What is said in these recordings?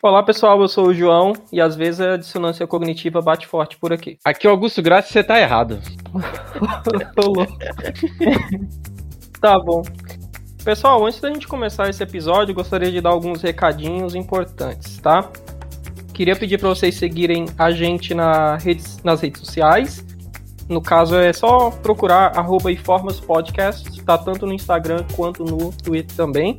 Olá pessoal, eu sou o João e às vezes a dissonância cognitiva bate forte por aqui. Aqui é o Augusto Graça você tá errado. Tô louco. tá bom. Pessoal, antes da gente começar esse episódio, gostaria de dar alguns recadinhos importantes, tá? Queria pedir para vocês seguirem a gente na redes, nas redes sociais. No caso, é só procurar arroba Informas Podcast, tá tanto no Instagram quanto no Twitter também.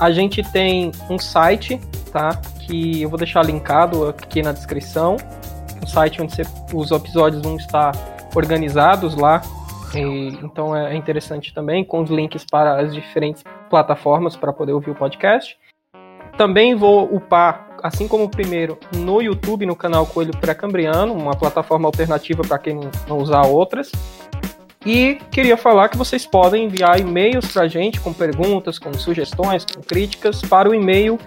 A gente tem um site, tá? Que eu vou deixar linkado aqui na descrição. Um site onde você, os episódios vão estar organizados lá e, então é interessante também, com os links para as diferentes plataformas para poder ouvir o podcast. Também vou upar, assim como o primeiro, no YouTube, no canal Coelho Pré-Cambriano, uma plataforma alternativa para quem não usar outras. E queria falar que vocês podem enviar e-mails para a gente com perguntas, com sugestões, com críticas para o e-mail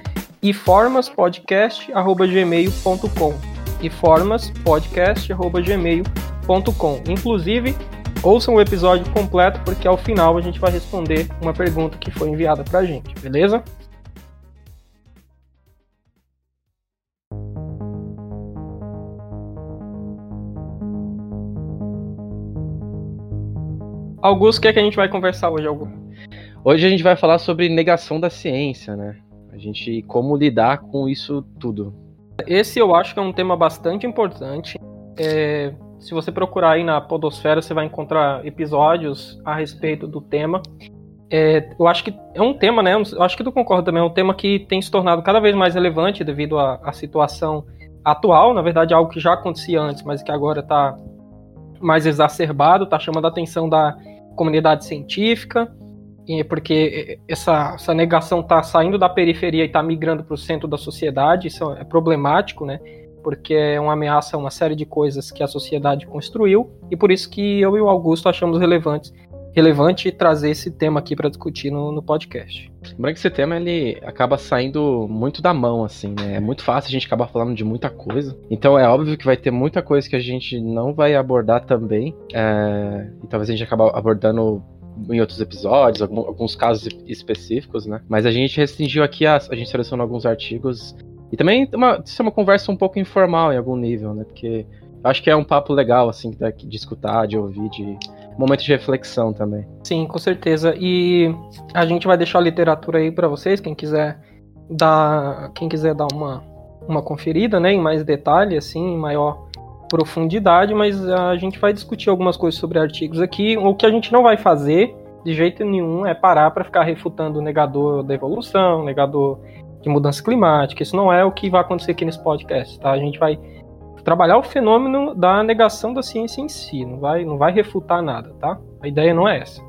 informaspodcast.gmail.com informaspodcast.gmail.com Inclusive, ouçam o episódio completo, porque ao final a gente vai responder uma pergunta que foi enviada pra gente, beleza? Augusto, o que é que a gente vai conversar hoje, Augusto? Hoje a gente vai falar sobre negação da ciência, né? A gente como lidar com isso tudo. Esse eu acho que é um tema bastante importante. É, se você procurar aí na Podosfera, você vai encontrar episódios a respeito do tema. É, eu acho que é um tema, né? Eu acho que tu concorda também, é um tema que tem se tornado cada vez mais relevante devido à, à situação atual. Na verdade, algo que já acontecia antes, mas que agora está mais exacerbado, está chamando a atenção da comunidade científica, porque essa, essa negação está saindo da periferia e está migrando para o centro da sociedade. Isso é problemático, né? porque é uma ameaça a uma série de coisas que a sociedade construiu, e por isso que eu e o Augusto achamos relevantes relevante trazer esse tema aqui para discutir no, no podcast. Lembrando que esse tema ele acaba saindo muito da mão, assim, né? É muito fácil a gente acabar falando de muita coisa. Então é óbvio que vai ter muita coisa que a gente não vai abordar também. É... E talvez a gente acabe abordando em outros episódios, alguns casos específicos, né? Mas a gente restringiu aqui, a, a gente selecionou alguns artigos e também uma, isso é uma conversa um pouco informal em algum nível, né? Porque acho que é um papo legal, assim, de escutar, de ouvir, de momento de reflexão também. Sim, com certeza. E a gente vai deixar a literatura aí para vocês, quem quiser dar, quem quiser dar uma, uma conferida, né, em mais detalhe, assim, em maior profundidade, mas a gente vai discutir algumas coisas sobre artigos aqui. O que a gente não vai fazer de jeito nenhum é parar para ficar refutando o negador da evolução, negador de mudança climática. Isso não é o que vai acontecer aqui nesse podcast, tá? A gente vai trabalhar o fenômeno da negação da ciência em si, não vai, não vai refutar nada, tá? A ideia não é essa.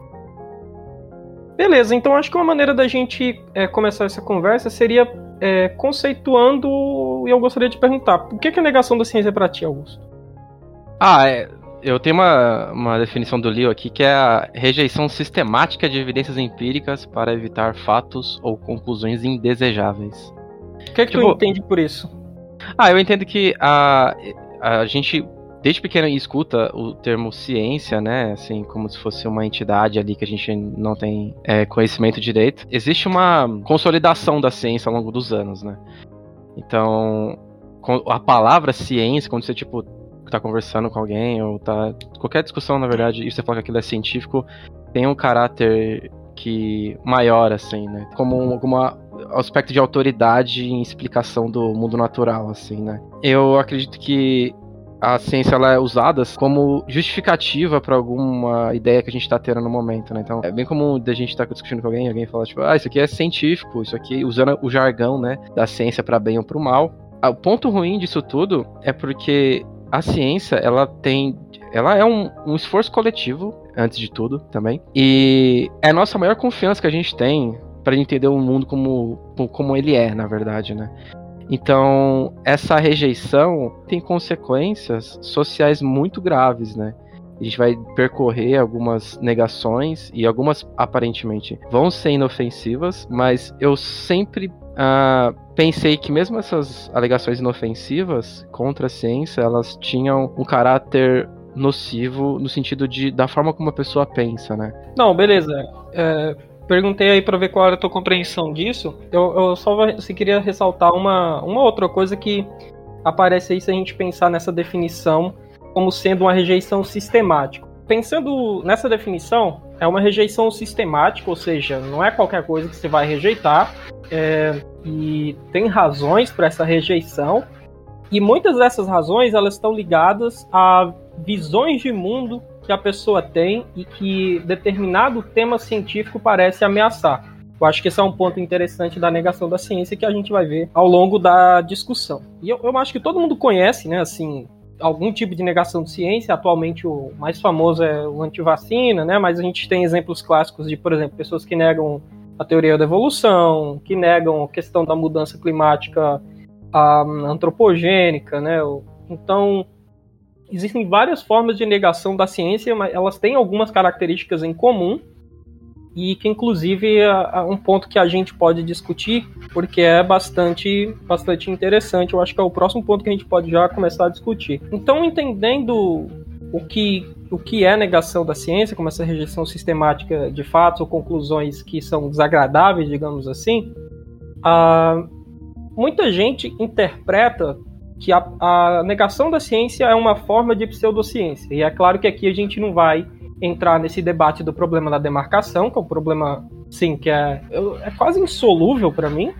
Beleza, então acho que uma maneira da gente é, começar essa conversa seria é, conceituando, e eu gostaria de perguntar, por que, que a negação da ciência é para ti, Augusto? Ah, é, eu tenho uma, uma definição do Leo aqui que é a rejeição sistemática de evidências empíricas para evitar fatos ou conclusões indesejáveis. O que, é que tipo, tu entende por isso? Ah, eu entendo que a, a gente desde pequeno escuta o termo ciência, né? Assim, como se fosse uma entidade ali que a gente não tem é, conhecimento direito. Existe uma consolidação da ciência ao longo dos anos, né? Então, a palavra ciência, quando você, tipo, tá conversando com alguém, ou tá. Qualquer discussão, na verdade, e você fala que aquilo é científico, tem um caráter que maior, assim, né? Como algum aspecto de autoridade em explicação do mundo natural, assim, né? Eu acredito que a ciência ela é usada como justificativa para alguma ideia que a gente está tendo no momento, né? Então, é bem comum da gente estar tá discutindo com alguém, alguém fala tipo, ah, isso aqui é científico, isso aqui usando o jargão, né, da ciência para bem ou para o mal. O ponto ruim disso tudo é porque a ciência, ela tem. Ela é um, um esforço coletivo, antes de tudo, também. E é a nossa maior confiança que a gente tem para entender o mundo como, como ele é, na verdade, né? Então, essa rejeição tem consequências sociais muito graves, né? A gente vai percorrer algumas negações e algumas aparentemente vão ser inofensivas, mas eu sempre uh, pensei que mesmo essas alegações inofensivas contra a ciência, elas tinham um caráter nocivo no sentido de da forma como a pessoa pensa, né? Não, beleza. É, perguntei aí para ver qual era a tua compreensão disso. Eu, eu só se queria ressaltar uma, uma outra coisa que aparece aí se a gente pensar nessa definição como sendo uma rejeição sistemática. Pensando nessa definição, é uma rejeição sistemática, ou seja, não é qualquer coisa que você vai rejeitar, é, e tem razões para essa rejeição, e muitas dessas razões elas estão ligadas a visões de mundo que a pessoa tem e que determinado tema científico parece ameaçar. Eu acho que esse é um ponto interessante da negação da ciência que a gente vai ver ao longo da discussão. E eu, eu acho que todo mundo conhece, né, assim, algum tipo de negação de ciência. Atualmente o mais famoso é o antivacina, né, mas a gente tem exemplos clássicos de, por exemplo, pessoas que negam a teoria da evolução, que negam a questão da mudança climática a, antropogênica, né? Então, existem várias formas de negação da ciência, mas elas têm algumas características em comum e que inclusive é, é um ponto que a gente pode discutir, porque é bastante, bastante interessante. Eu acho que é o próximo ponto que a gente pode já começar a discutir. Então, entendendo o que, o que é negação da ciência, como essa rejeição sistemática de fatos ou conclusões que são desagradáveis, digamos assim, muita gente interpreta que a, a negação da ciência é uma forma de pseudociência. E é claro que aqui a gente não vai entrar nesse debate do problema da demarcação, que é um problema, sim, que é, é quase insolúvel para mim,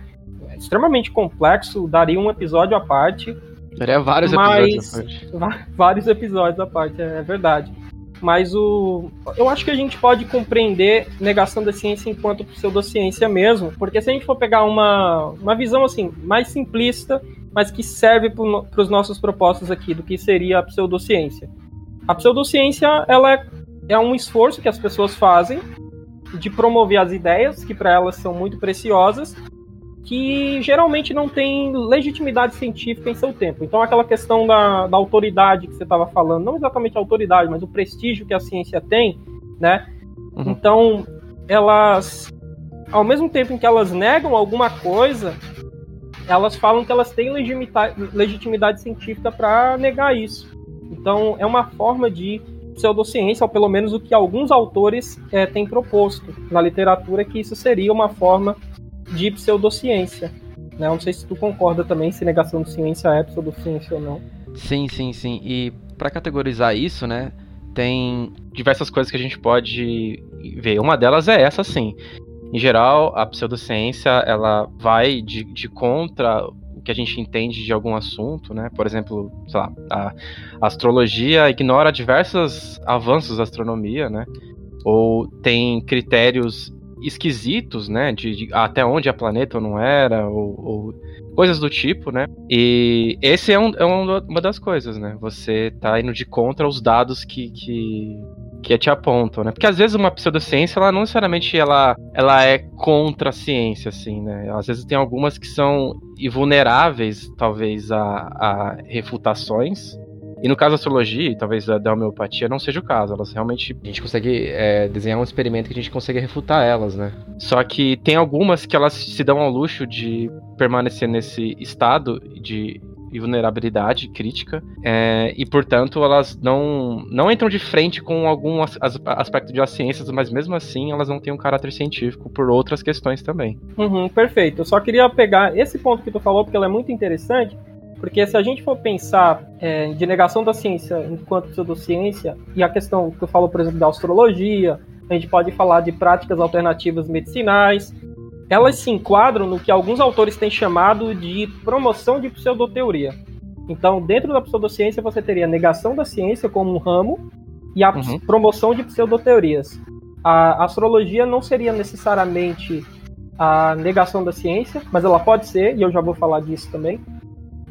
é extremamente complexo, daria um episódio à parte. Daria vários mas, episódios à parte. Vários episódios à parte, é, é verdade. Mas o, eu acho que a gente pode compreender negação da ciência enquanto pseudociência mesmo, porque se a gente for pegar uma, uma visão assim mais simplista, mas que serve para os nossos propósitos aqui do que seria a pseudociência. A pseudociência ela é é um esforço que as pessoas fazem de promover as ideias, que para elas são muito preciosas, que geralmente não tem legitimidade científica em seu tempo. Então, aquela questão da, da autoridade que você estava falando, não exatamente a autoridade, mas o prestígio que a ciência tem, né? Uhum. Então, elas, ao mesmo tempo em que elas negam alguma coisa, elas falam que elas têm legitimidade científica para negar isso. Então, é uma forma de pseudociência, ou pelo menos o que alguns autores é, têm proposto na literatura, que isso seria uma forma de pseudociência. Né? Não sei se tu concorda também se negação de ciência é pseudociência ou não. Sim, sim, sim. E para categorizar isso, né, tem diversas coisas que a gente pode ver. Uma delas é essa, sim. Em geral, a pseudociência ela vai de, de contra que a gente entende de algum assunto, né? Por exemplo, sei lá, a astrologia ignora diversos avanços da astronomia, né? Ou tem critérios esquisitos, né? De, de até onde a planeta não era, ou, ou, coisas do tipo, né? E esse é, um, é uma das coisas, né? Você tá indo de contra os dados que, que, que te apontam, né? Porque às vezes uma pseudociência, ela não necessariamente ela, ela é contra a ciência, assim, né? Às vezes tem algumas que são vulneráveis, talvez, a, a refutações. E no caso da astrologia, e talvez da, da homeopatia, não seja o caso. Elas realmente. A gente consegue é, desenhar um experimento que a gente consegue refutar elas, né? Só que tem algumas que elas se dão ao luxo de permanecer nesse estado de e vulnerabilidade crítica, é, e portanto elas não, não entram de frente com algum as, aspecto de ciências, mas mesmo assim elas não têm um caráter científico por outras questões também. Uhum, perfeito. Eu só queria pegar esse ponto que tu falou, porque ele é muito interessante, porque se a gente for pensar é, de negação da ciência enquanto pseudociência, e a questão que tu falou, por exemplo, da astrologia, a gente pode falar de práticas alternativas medicinais, elas se enquadram no que alguns autores têm chamado de promoção de pseudoteoria. Então, dentro da pseudociência, você teria a negação da ciência como um ramo e a uhum. promoção de pseudoteorias. A astrologia não seria necessariamente a negação da ciência, mas ela pode ser, e eu já vou falar disso também,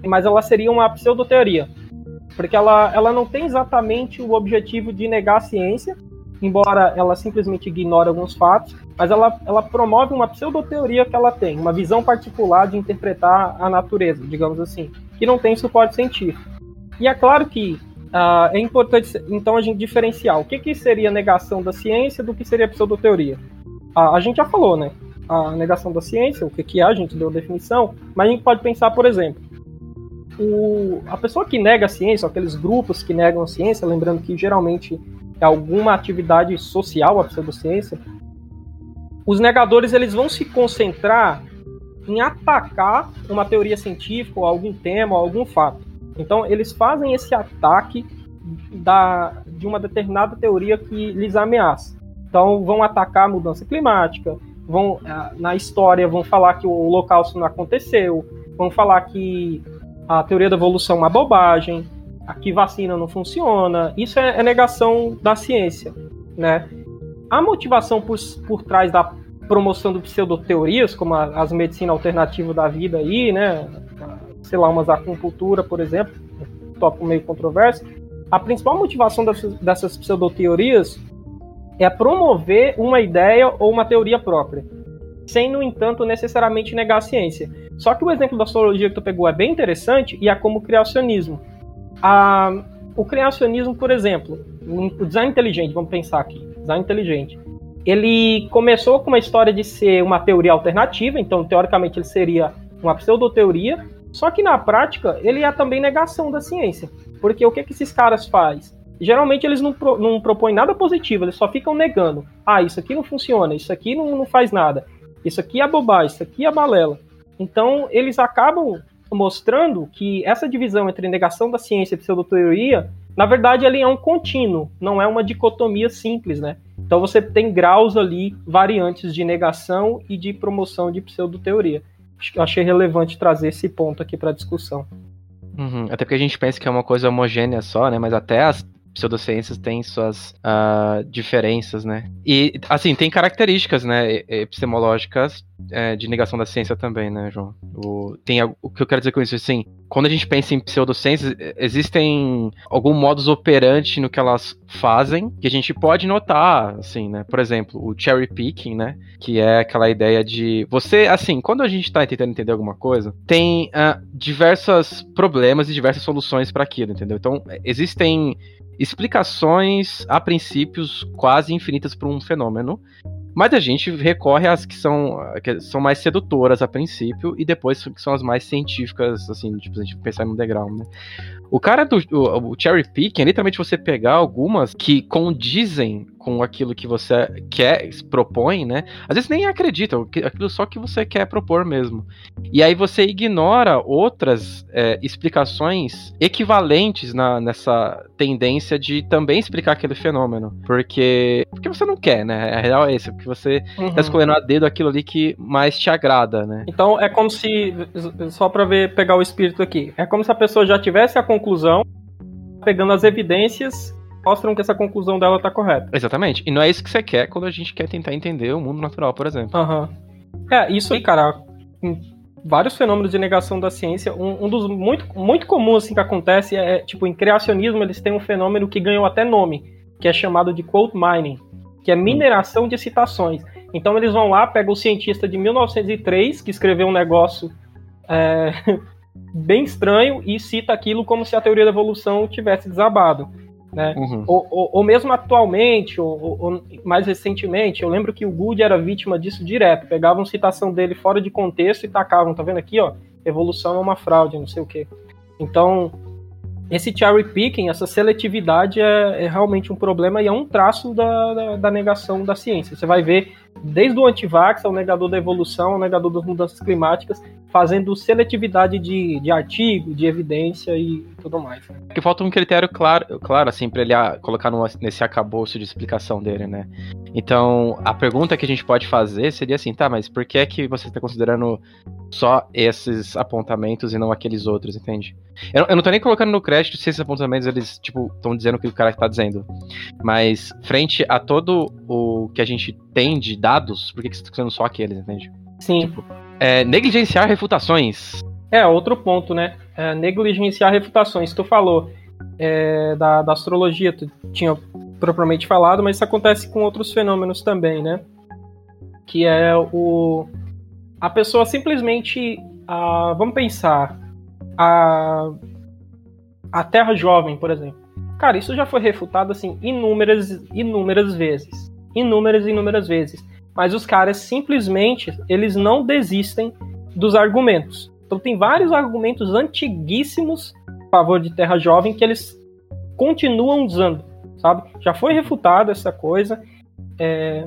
mas ela seria uma pseudoteoria, porque ela, ela não tem exatamente o objetivo de negar a ciência, embora ela simplesmente ignore alguns fatos, mas ela, ela promove uma pseudoteoria que ela tem, uma visão particular de interpretar a natureza, digamos assim, que não tem suporte científico. E é claro que uh, é importante, então, a gente diferenciar o que, que seria negação da ciência do que seria pseudoteoria. A gente já falou, né? A negação da ciência, o que, que é, a gente deu a definição, mas a gente pode pensar, por exemplo, o, a pessoa que nega a ciência, aqueles grupos que negam a ciência, lembrando que geralmente é alguma atividade social a pseudociência, os negadores eles vão se concentrar em atacar uma teoria científica, ou algum tema, ou algum fato. Então, eles fazem esse ataque da, de uma determinada teoria que lhes ameaça. Então, vão atacar a mudança climática, vão ah, na história vão falar que o holocausto não aconteceu, vão falar que a teoria da evolução é uma bobagem, que vacina não funciona. Isso é, é negação da ciência, né? A motivação por, por trás da promoção do pseudoteorias, como a, as medicina alternativa da vida aí, né? Sei lá, umas acupuntura, por exemplo, tópico meio controverso. A principal motivação dessas, dessas pseudoteorias é promover uma ideia ou uma teoria própria, sem, no entanto, necessariamente negar a ciência. Só que o exemplo da astrologia que tu pegou é bem interessante e é como o criacionismo. O criacionismo, por exemplo, o design inteligente, vamos pensar aqui, design inteligente, ele começou com uma história de ser uma teoria alternativa, então teoricamente ele seria uma pseudoteoria, só que na prática ele é também negação da ciência. Porque o que, que esses caras fazem? Geralmente eles não, pro, não propõem nada positivo, eles só ficam negando. Ah, isso aqui não funciona, isso aqui não, não faz nada, isso aqui é bobagem, isso aqui é balela. Então eles acabam mostrando que essa divisão entre negação da ciência e pseudoteoria, na verdade, ele é um contínuo, não é uma dicotomia simples, né? Então você tem graus ali variantes de negação e de promoção de pseudoteoria. Eu achei relevante trazer esse ponto aqui para discussão. Uhum. Até porque a gente pensa que é uma coisa homogênea só, né? Mas até as pseudociências têm suas uh, diferenças, né? E, assim, tem características, né, epistemológicas é, de negação da ciência também, né, João? O, tem, o que eu quero dizer com isso, assim, quando a gente pensa em pseudociências, existem algum modus operandi no que elas fazem que a gente pode notar, assim, né? Por exemplo, o cherry picking, né? Que é aquela ideia de você, assim, quando a gente tá tentando entender alguma coisa, tem uh, diversos problemas e diversas soluções para aquilo, entendeu? Então, existem explicações, a princípios, quase infinitas para um fenômeno. Mas a gente recorre às que são, que são mais sedutoras a princípio e depois que são as mais científicas, assim, tipo, a gente pensar num degrau, né? O cara do o, o cherry picking é literalmente você pegar algumas que condizem com aquilo que você quer, propõe, né? Às vezes nem acredita, aquilo só que você quer propor mesmo. E aí você ignora outras é, explicações equivalentes na, nessa tendência de também explicar aquele fenômeno. Porque, porque você não quer, né? A real é esse, porque você uhum. tá escolhendo a dedo aquilo ali que mais te agrada, né? Então é como se, só pra ver, pegar o espírito aqui, é como se a pessoa já tivesse a conclusão, pegando as evidências mostram que essa conclusão dela tá correta. Exatamente. E não é isso que você quer quando a gente quer tentar entender o mundo natural, por exemplo. Aham. Uhum. É, isso aí, cara, vários fenômenos de negação da ciência. Um, um, dos muito, muito comuns assim, que acontece é, tipo, em criacionismo eles têm um fenômeno que ganhou até nome, que é chamado de quote mining, que é mineração de citações. Então eles vão lá, pegam o cientista de 1903, que escreveu um negócio é, bem estranho, e cita aquilo como se a teoria da evolução tivesse desabado. Né? Uhum. Ou, ou, ou, mesmo atualmente, ou, ou, mais recentemente, eu lembro que o Good era vítima disso direto. Pegavam citação dele fora de contexto e tacavam, tá vendo aqui, ó? Evolução é uma fraude, não sei o quê. Então, esse cherry picking, essa seletividade é, é, realmente um problema e é um traço da, da, da, negação da ciência. Você vai ver desde o antivax ao negador da evolução, ao negador das mudanças climáticas, fazendo seletividade de, de artigo, de evidência e tudo mais. Que falta um critério claro, claro assim, para ele colocar no, nesse acabouço de explicação dele, né? Então, a pergunta que a gente pode fazer seria assim, tá, mas por que é que você está considerando só esses apontamentos e não aqueles outros, entende? Eu, eu não tô nem colocando no crédito se esses apontamentos eles, tipo, estão dizendo o que o cara tá dizendo. Mas, frente a todo o que a gente tem de dados, por que, que você tá usando só aqueles, entende? Sim. Tipo, é, negligenciar refutações. É, outro ponto, né? É, negligenciar refutações. Tu falou é, da, da astrologia, tu tinha propriamente falado, mas isso acontece com outros fenômenos também, né? Que é o. A pessoa simplesmente. A, vamos pensar. A, a Terra Jovem, por exemplo. Cara, isso já foi refutado assim inúmeras, inúmeras vezes. Inúmeras, inúmeras vezes. Mas os caras simplesmente eles não desistem dos argumentos. Então tem vários argumentos antiguíssimos a favor de Terra Jovem que eles continuam usando, sabe? Já foi refutada essa coisa. É...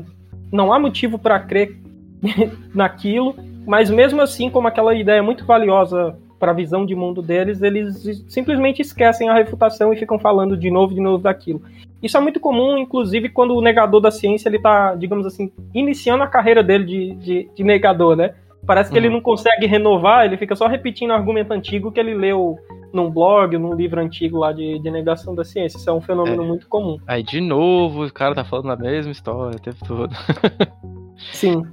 não há motivo para crer naquilo, mas mesmo assim, como aquela ideia muito valiosa para a visão de mundo deles, eles simplesmente esquecem a refutação e ficam falando de novo, de novo daquilo. Isso é muito comum, inclusive, quando o negador da ciência ele está, digamos assim, iniciando a carreira dele de, de, de negador, né? Parece que uhum. ele não consegue renovar, ele fica só repetindo o argumento antigo que ele leu num blog, num livro antigo lá de, de negação da ciência. Isso é um fenômeno é. muito comum. Aí, de novo, o cara tá falando a mesma história o tempo todo. Sim.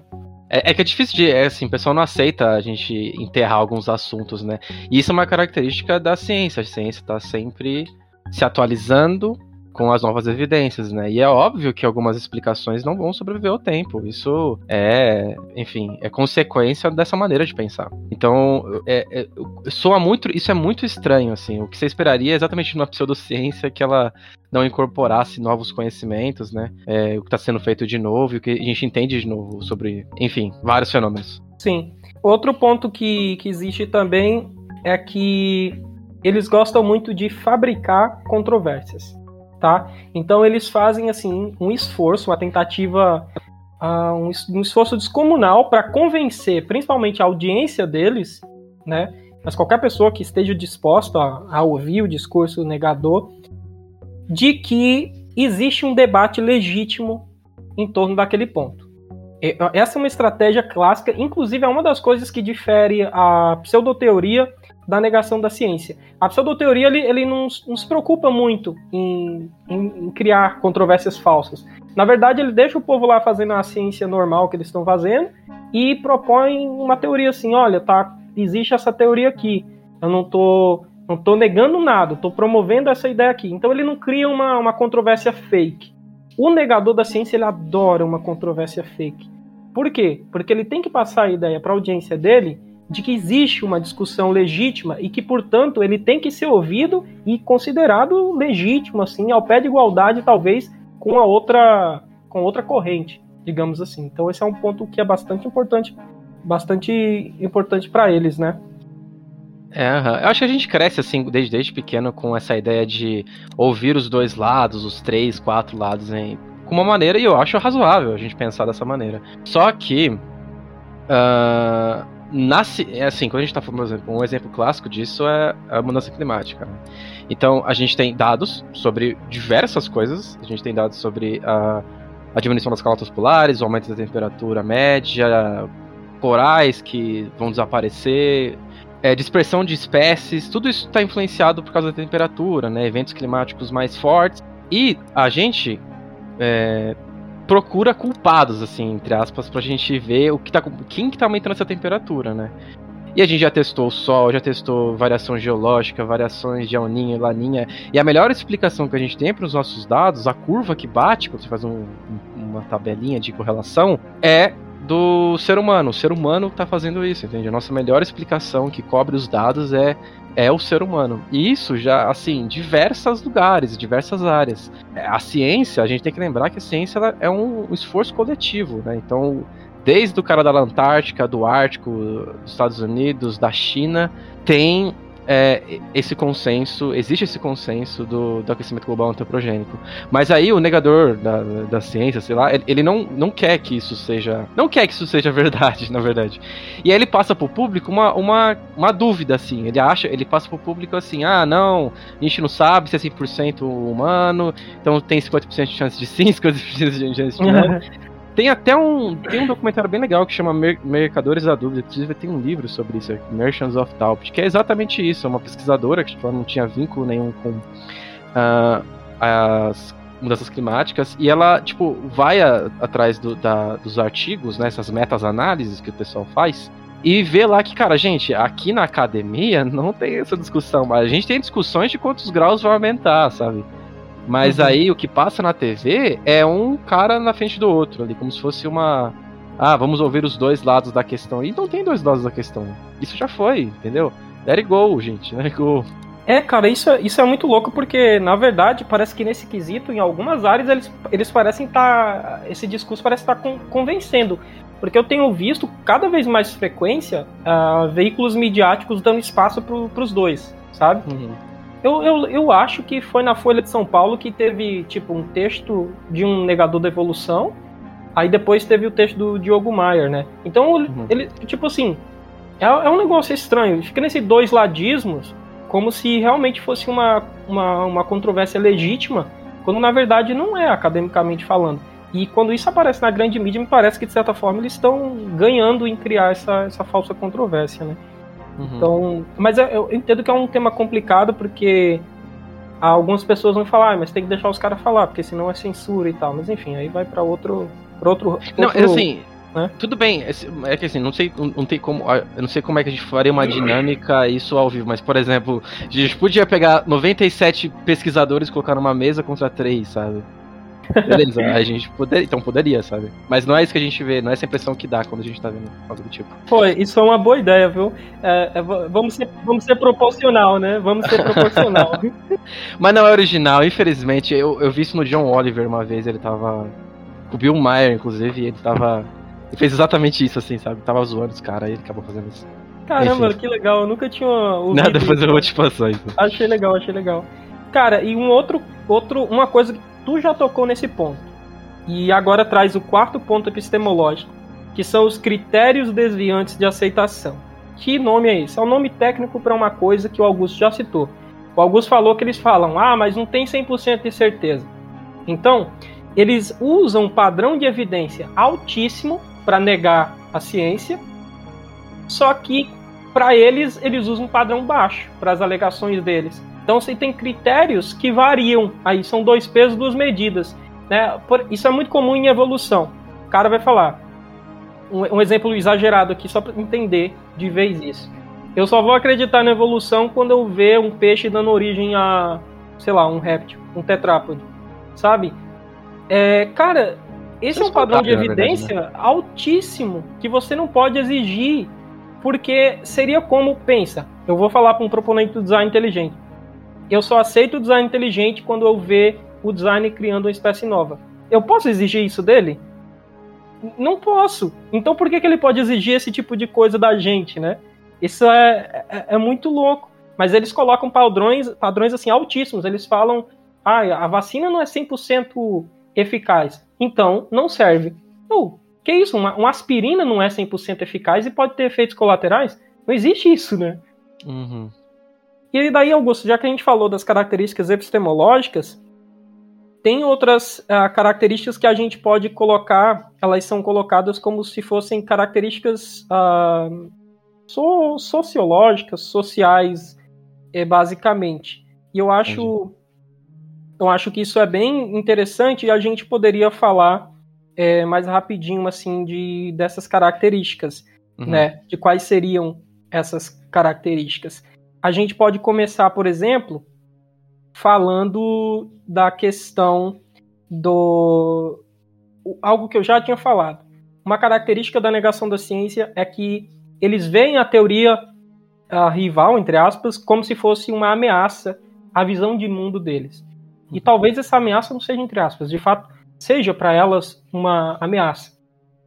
É, é, que é difícil de. É assim, o pessoal não aceita a gente enterrar alguns assuntos, né? E isso é uma característica da ciência. A ciência está sempre se atualizando com as novas evidências, né? E é óbvio que algumas explicações não vão sobreviver ao tempo. Isso é, enfim, é consequência dessa maneira de pensar. Então, é, é, soa muito, isso é muito estranho, assim. O que você esperaria é exatamente numa pseudociência que ela não incorporasse novos conhecimentos, né? É, o que está sendo feito de novo e o que a gente entende de novo sobre, enfim, vários fenômenos. Sim. Outro ponto que, que existe também é que eles gostam muito de fabricar controvérsias tá? Então eles fazem assim um esforço, uma tentativa, uh, um, esforço descomunal para convencer, principalmente a audiência deles, né? Mas qualquer pessoa que esteja disposta a, a ouvir o discurso negador, de que existe um debate legítimo em torno daquele ponto. Essa é uma estratégia clássica, inclusive é uma das coisas que difere a pseudoteoria da negação da ciência. A pseudoteoria ele, ele não, não se preocupa muito em, em, em, criar controvérsias falsas. Na verdade, ele deixa o povo lá fazendo a ciência normal que eles estão fazendo e propõe uma teoria assim: olha, tá, existe essa teoria aqui. Eu não tô, não tô negando nada, estou promovendo essa ideia aqui. Então ele não cria uma, uma controvérsia fake. O negador da ciência ele adora uma controvérsia fake. Por quê? Porque ele tem que passar a ideia para a audiência dele de que existe uma discussão legítima e que, portanto, ele tem que ser ouvido e considerado legítimo, assim, ao pé de igualdade, talvez, com a outra, com outra corrente, digamos assim. Então, esse é um ponto que é bastante importante, bastante importante para eles, né? É, eu acho que a gente cresce assim desde, desde pequeno com essa ideia de ouvir os dois lados, os três, quatro lados, em, com uma maneira, e eu acho razoável a gente pensar dessa maneira. Só que uh, nasce. É assim, quando a gente está falando, exemplo, um exemplo clássico disso é a mudança climática. Né? Então, a gente tem dados sobre diversas coisas. A gente tem dados sobre a, a diminuição das calotas polares, o aumento da temperatura média, corais que vão desaparecer, é, dispersão de espécies, tudo isso está influenciado por causa da temperatura, né? Eventos climáticos mais fortes. E a gente é, procura culpados, assim, entre aspas, pra gente ver o que tá, quem que tá aumentando essa temperatura, né? E a gente já testou o Sol, já testou variação geológica, variações de El e Laninha. E a melhor explicação que a gente tem para os nossos dados, a curva que bate, quando você faz um, uma tabelinha de correlação, é do ser humano. O ser humano está fazendo isso, entende? A nossa melhor explicação que cobre os dados é é o ser humano. E isso já, assim, diversos lugares, diversas áreas. É, a ciência, a gente tem que lembrar que a ciência é um esforço coletivo, né? Então, desde o cara da Antártica, do Ártico, dos Estados Unidos, da China, tem é, esse consenso, existe esse consenso do, do, aquecimento global antropogênico. Mas aí o negador da, da ciência, sei lá, ele, não, não quer que isso seja. Não quer que isso seja verdade, na verdade. E aí ele passa pro público uma, uma, uma dúvida, assim. Ele acha, ele passa pro público assim, ah, não, a gente não sabe se é 100% humano, então tem 50% de chance de sim, 50% de chance de não. Tem até um, tem um documentário bem legal que chama Mer Mercadores da Dúvida. Inclusive tem um livro sobre isso, Merchants of Doubt, que é exatamente isso. É uma pesquisadora que tipo, não tinha vínculo nenhum com uh, as mudanças climáticas e ela tipo vai a, atrás do, da, dos artigos, né, essas metas-análises que o pessoal faz e vê lá que, cara, gente, aqui na academia não tem essa discussão, mas a gente tem discussões de quantos graus vai aumentar, sabe? Mas uhum. aí o que passa na TV é um cara na frente do outro ali, como se fosse uma. Ah, vamos ouvir os dois lados da questão. E não tem dois lados da questão. Isso já foi, entendeu? Let it go, gente. Let it go. É, cara, isso, é, isso é muito louco porque, na verdade, parece que nesse quesito, em algumas áreas, eles, eles parecem estar. Tá, esse discurso parece estar tá convencendo. Porque eu tenho visto cada vez mais frequência uh, veículos midiáticos dando espaço para os dois, sabe? Uhum. Eu, eu, eu acho que foi na Folha de São Paulo que teve, tipo, um texto de um negador da evolução, Aí depois teve o texto do Diogo Maier, né? Então, uhum. ele, tipo assim, é, é, um negócio estranho. Fica nesses dois ladismos, como se realmente fosse uma, uma, uma controvérsia legítima, quando na verdade não é, academicamente falando. E quando isso aparece na grande mídia, me parece que de certa forma eles estão ganhando em criar essa, essa falsa controvérsia, né? Uhum. Então, mas eu, eu, entendo que é um tema complicado porque algumas pessoas vão falar, ah, mas tem que deixar os caras falar, porque senão é censura e tal. Mas enfim, aí vai para outro, pra outro, outro. Não, assim, né? Tudo bem, é que assim, não sei, não tem como, eu não sei como é que a gente faria uma dinâmica isso ao vivo, mas por exemplo, a gente podia pegar 97 pesquisadores e colocar numa mesa contra três, sabe? Beleza, a gente poderia, então poderia, sabe? Mas não é isso que a gente vê, não é essa impressão que dá quando a gente tá vendo algo do tipo. Pô, isso é uma boa ideia, viu? É, é, vamos, ser, vamos ser proporcional, né? Vamos ser proporcional. Mas não é original, infelizmente. Eu, eu vi isso no John Oliver uma vez, ele tava. O Bill Maher, inclusive, ele tava ele fez exatamente isso, assim, sabe? Tava zoando os caras e ele acabou fazendo isso. Caramba, Enfim. que legal, eu nunca tinha ouvido. Não, depois eu vou te passar isso. Achei legal, achei legal. Cara, e um outro, outro, uma coisa que tu já tocou nesse ponto. E agora traz o quarto ponto epistemológico, que são os critérios desviantes de aceitação. Que nome é esse? É um nome técnico para uma coisa que o Augusto já citou. O Augusto falou que eles falam, ah, mas não tem 100% de certeza. Então, eles usam um padrão de evidência altíssimo para negar a ciência, só que para eles eles usam um padrão baixo para as alegações deles. Então você tem critérios que variam. Aí são dois pesos, duas medidas. Né? Isso é muito comum em evolução. O cara vai falar. Um, um exemplo exagerado aqui, só para entender de vez isso. Eu só vou acreditar na evolução quando eu ver um peixe dando origem a, sei lá, um réptil, um tetrápode. Sabe? É, cara, esse é um padrão de evidência verdade, né? altíssimo que você não pode exigir, porque seria como pensa. Eu vou falar para um proponente do design inteligente. Eu só aceito o design inteligente quando eu ver o design criando uma espécie nova. Eu posso exigir isso dele? Não posso. Então por que, que ele pode exigir esse tipo de coisa da gente, né? Isso é, é, é muito louco. Mas eles colocam padrões, padrões assim altíssimos. Eles falam, ah, a vacina não é 100% eficaz. Então, não serve. Oh, que isso? Uma, uma aspirina não é 100% eficaz e pode ter efeitos colaterais? Não existe isso, né? Uhum. E daí, Augusto, já que a gente falou das características epistemológicas, tem outras uh, características que a gente pode colocar, elas são colocadas como se fossem características uh, so sociológicas, sociais, é, basicamente. E eu acho eu acho que isso é bem interessante e a gente poderia falar é, mais rapidinho assim de dessas características, uhum. né? De quais seriam essas características. A gente pode começar, por exemplo, falando da questão do algo que eu já tinha falado. Uma característica da negação da ciência é que eles veem a teoria a rival, entre aspas, como se fosse uma ameaça à visão de mundo deles. E talvez essa ameaça não seja entre aspas, de fato, seja para elas uma ameaça,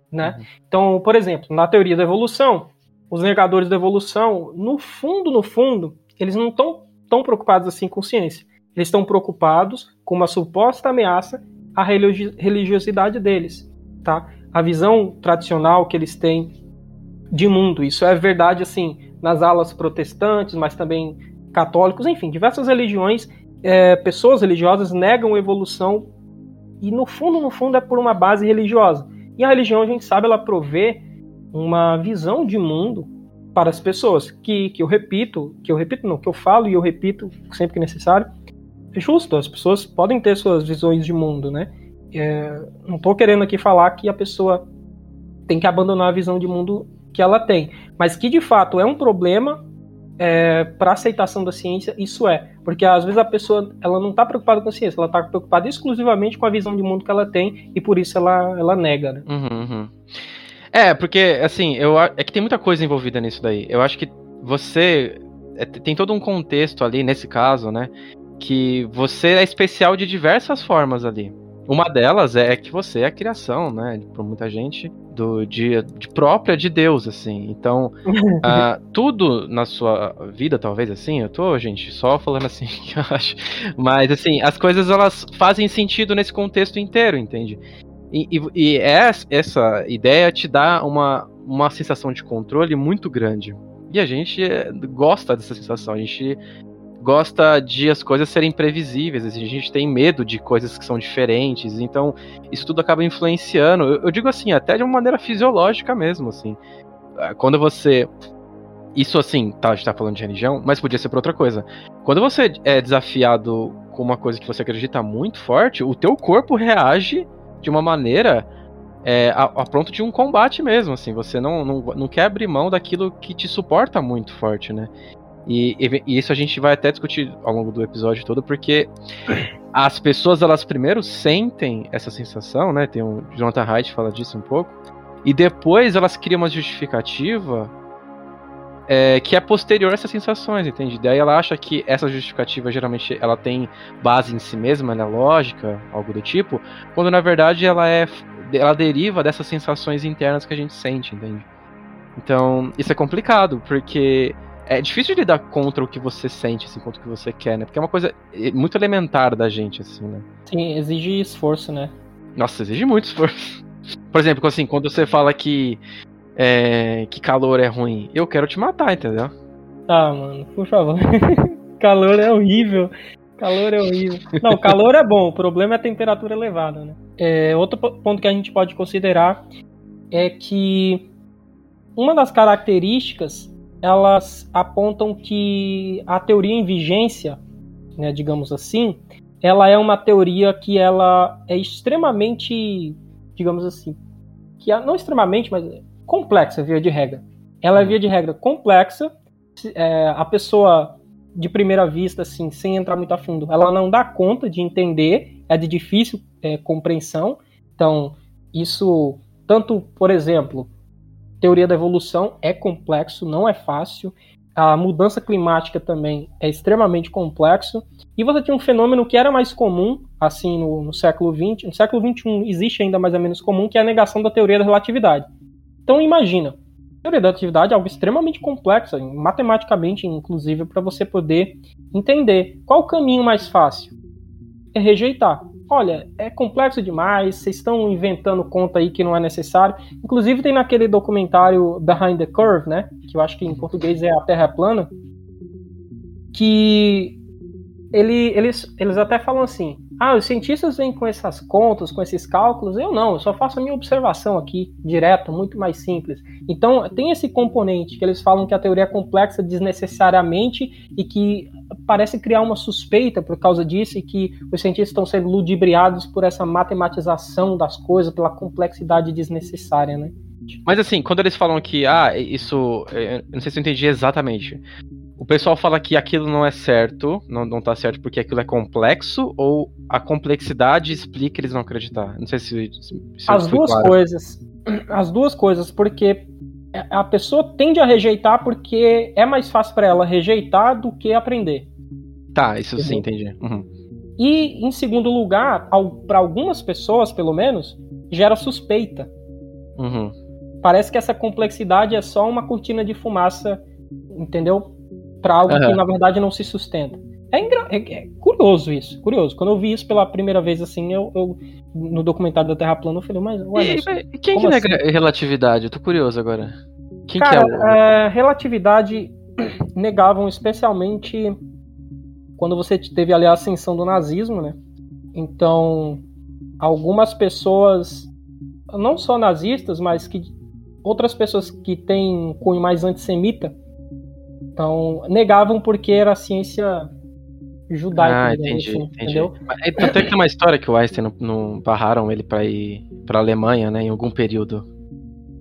né? Uhum. Então, por exemplo, na teoria da evolução, os negadores da evolução, no fundo, no fundo, eles não estão tão preocupados assim com ciência. Eles estão preocupados com uma suposta ameaça à religiosidade deles, tá? A visão tradicional que eles têm de mundo. Isso é verdade assim nas alas protestantes, mas também católicos, enfim, diversas religiões é, pessoas religiosas negam evolução e no fundo, no fundo, é por uma base religiosa. E a religião, a gente sabe, ela provê uma visão de mundo para as pessoas, que, que eu repito, que eu repito não, que eu falo e eu repito sempre que necessário, é justo, as pessoas podem ter suas visões de mundo, né? É, não estou querendo aqui falar que a pessoa tem que abandonar a visão de mundo que ela tem, mas que de fato é um problema é, para aceitação da ciência, isso é. Porque às vezes a pessoa ela não está preocupada com a ciência, ela está preocupada exclusivamente com a visão de mundo que ela tem e por isso ela, ela nega, né? Uhum, uhum. É, porque, assim, eu, é que tem muita coisa envolvida nisso daí. Eu acho que você. É, tem todo um contexto ali, nesse caso, né? Que você é especial de diversas formas ali. Uma delas é que você é a criação, né? Por muita gente, do de, de própria de Deus, assim. Então, uh, tudo na sua vida, talvez assim, eu tô, gente, só falando assim que eu acho. Mas assim, as coisas elas fazem sentido nesse contexto inteiro, entende? E, e, e essa ideia te dá uma, uma sensação de controle muito grande. E a gente eh, gosta dessa sensação, a gente gosta de as coisas serem previsíveis, a gente tem medo de coisas que são diferentes, então isso tudo acaba influenciando. Eu, eu digo assim, até de uma maneira fisiológica mesmo, assim. Ah, quando você isso assim, tá, a gente tá falando de religião, mas podia ser pra outra coisa. Quando você é desafiado com uma coisa que você acredita muito forte, o teu corpo reage de uma maneira é, a, a, pronto de um combate mesmo, assim, você não, não, não quer abrir mão daquilo que te suporta muito forte, né? E, e, isso a gente vai até discutir ao longo do episódio todo, porque as pessoas, elas primeiro sentem essa sensação, né? Tem um Jonathan Haidt fala disso um pouco, e depois elas criam uma justificativa é, que é posterior a essas sensações, entende? Daí ela acha que essa justificativa geralmente ela tem base em si mesma, né, lógica, algo do tipo, quando na verdade ela é ela deriva dessas sensações internas que a gente sente, entende? Então, isso é complicado, porque é difícil de lidar contra o que você sente, assim, contra o que você quer, né? Porque é uma coisa muito elementar da gente, assim, né? Sim, exige esforço, né? Nossa, exige muito esforço. Por exemplo, assim, quando você fala que é, que calor é ruim. Eu quero te matar, entendeu? Ah, mano, por favor. calor é horrível. Calor é horrível. Não, calor é bom, o problema é a temperatura elevada, né? É, outro ponto que a gente pode considerar é que uma das características elas apontam que a teoria em vigência, né, digamos assim, ela é uma teoria que ela é extremamente, digamos assim, que é, não extremamente, mas complexa, via de regra. Ela é via de regra complexa. É, a pessoa, de primeira vista, assim, sem entrar muito a fundo, ela não dá conta de entender, é de difícil é, compreensão. Então, isso, tanto, por exemplo, teoria da evolução é complexo, não é fácil. A mudança climática também é extremamente complexo. E você tinha um fenômeno que era mais comum, assim, no, no século XX. No século XXI existe ainda mais ou menos comum, que é a negação da teoria da relatividade. Então imagina, teoria da atividade é algo extremamente complexo, matematicamente inclusive, para você poder entender qual o caminho mais fácil. É rejeitar. Olha, é complexo demais, vocês estão inventando conta aí que não é necessário. Inclusive tem naquele documentário Behind the Curve, né? Que eu acho que em português é A Terra é Plana. Que ele, eles, eles até falam assim: ah, os cientistas vêm com essas contas, com esses cálculos. Eu não, eu só faço a minha observação aqui, direta, muito mais simples. Então, tem esse componente que eles falam que a teoria é complexa desnecessariamente e que parece criar uma suspeita por causa disso e que os cientistas estão sendo ludibriados por essa matematização das coisas, pela complexidade desnecessária, né? Mas assim, quando eles falam que, ah, isso. Eu não sei se eu entendi exatamente. O pessoal fala que aquilo não é certo, não, não tá certo porque aquilo é complexo, ou a complexidade explica eles não acreditar? Não sei se. se As duas claro. coisas. As duas coisas, porque a pessoa tende a rejeitar porque é mais fácil para ela rejeitar do que aprender. Tá, isso sim, entendi. Uhum. E, em segundo lugar, para algumas pessoas, pelo menos, gera suspeita. Uhum. Parece que essa complexidade é só uma cortina de fumaça, entendeu? para algo uhum. que na verdade não se sustenta. É, é, é, curioso isso, curioso. Quando eu vi isso pela primeira vez, assim, eu, eu no documentário da Terra Plana, eu falei, mas ué, e, quem que nega assim? relatividade? Eu tô curioso agora. Quem Cara, que é o... É, relatividade negavam especialmente quando você teve ali a ascensão do nazismo, né? Então, algumas pessoas, não só nazistas, mas que outras pessoas que têm cunho mais antissemita, então, negavam porque era ciência judaica. Ah, entendi, assim, entendi. Entendeu? Tanto é que tem uma história que o Einstein não, não barraram ele para ir para Alemanha, né, em algum período.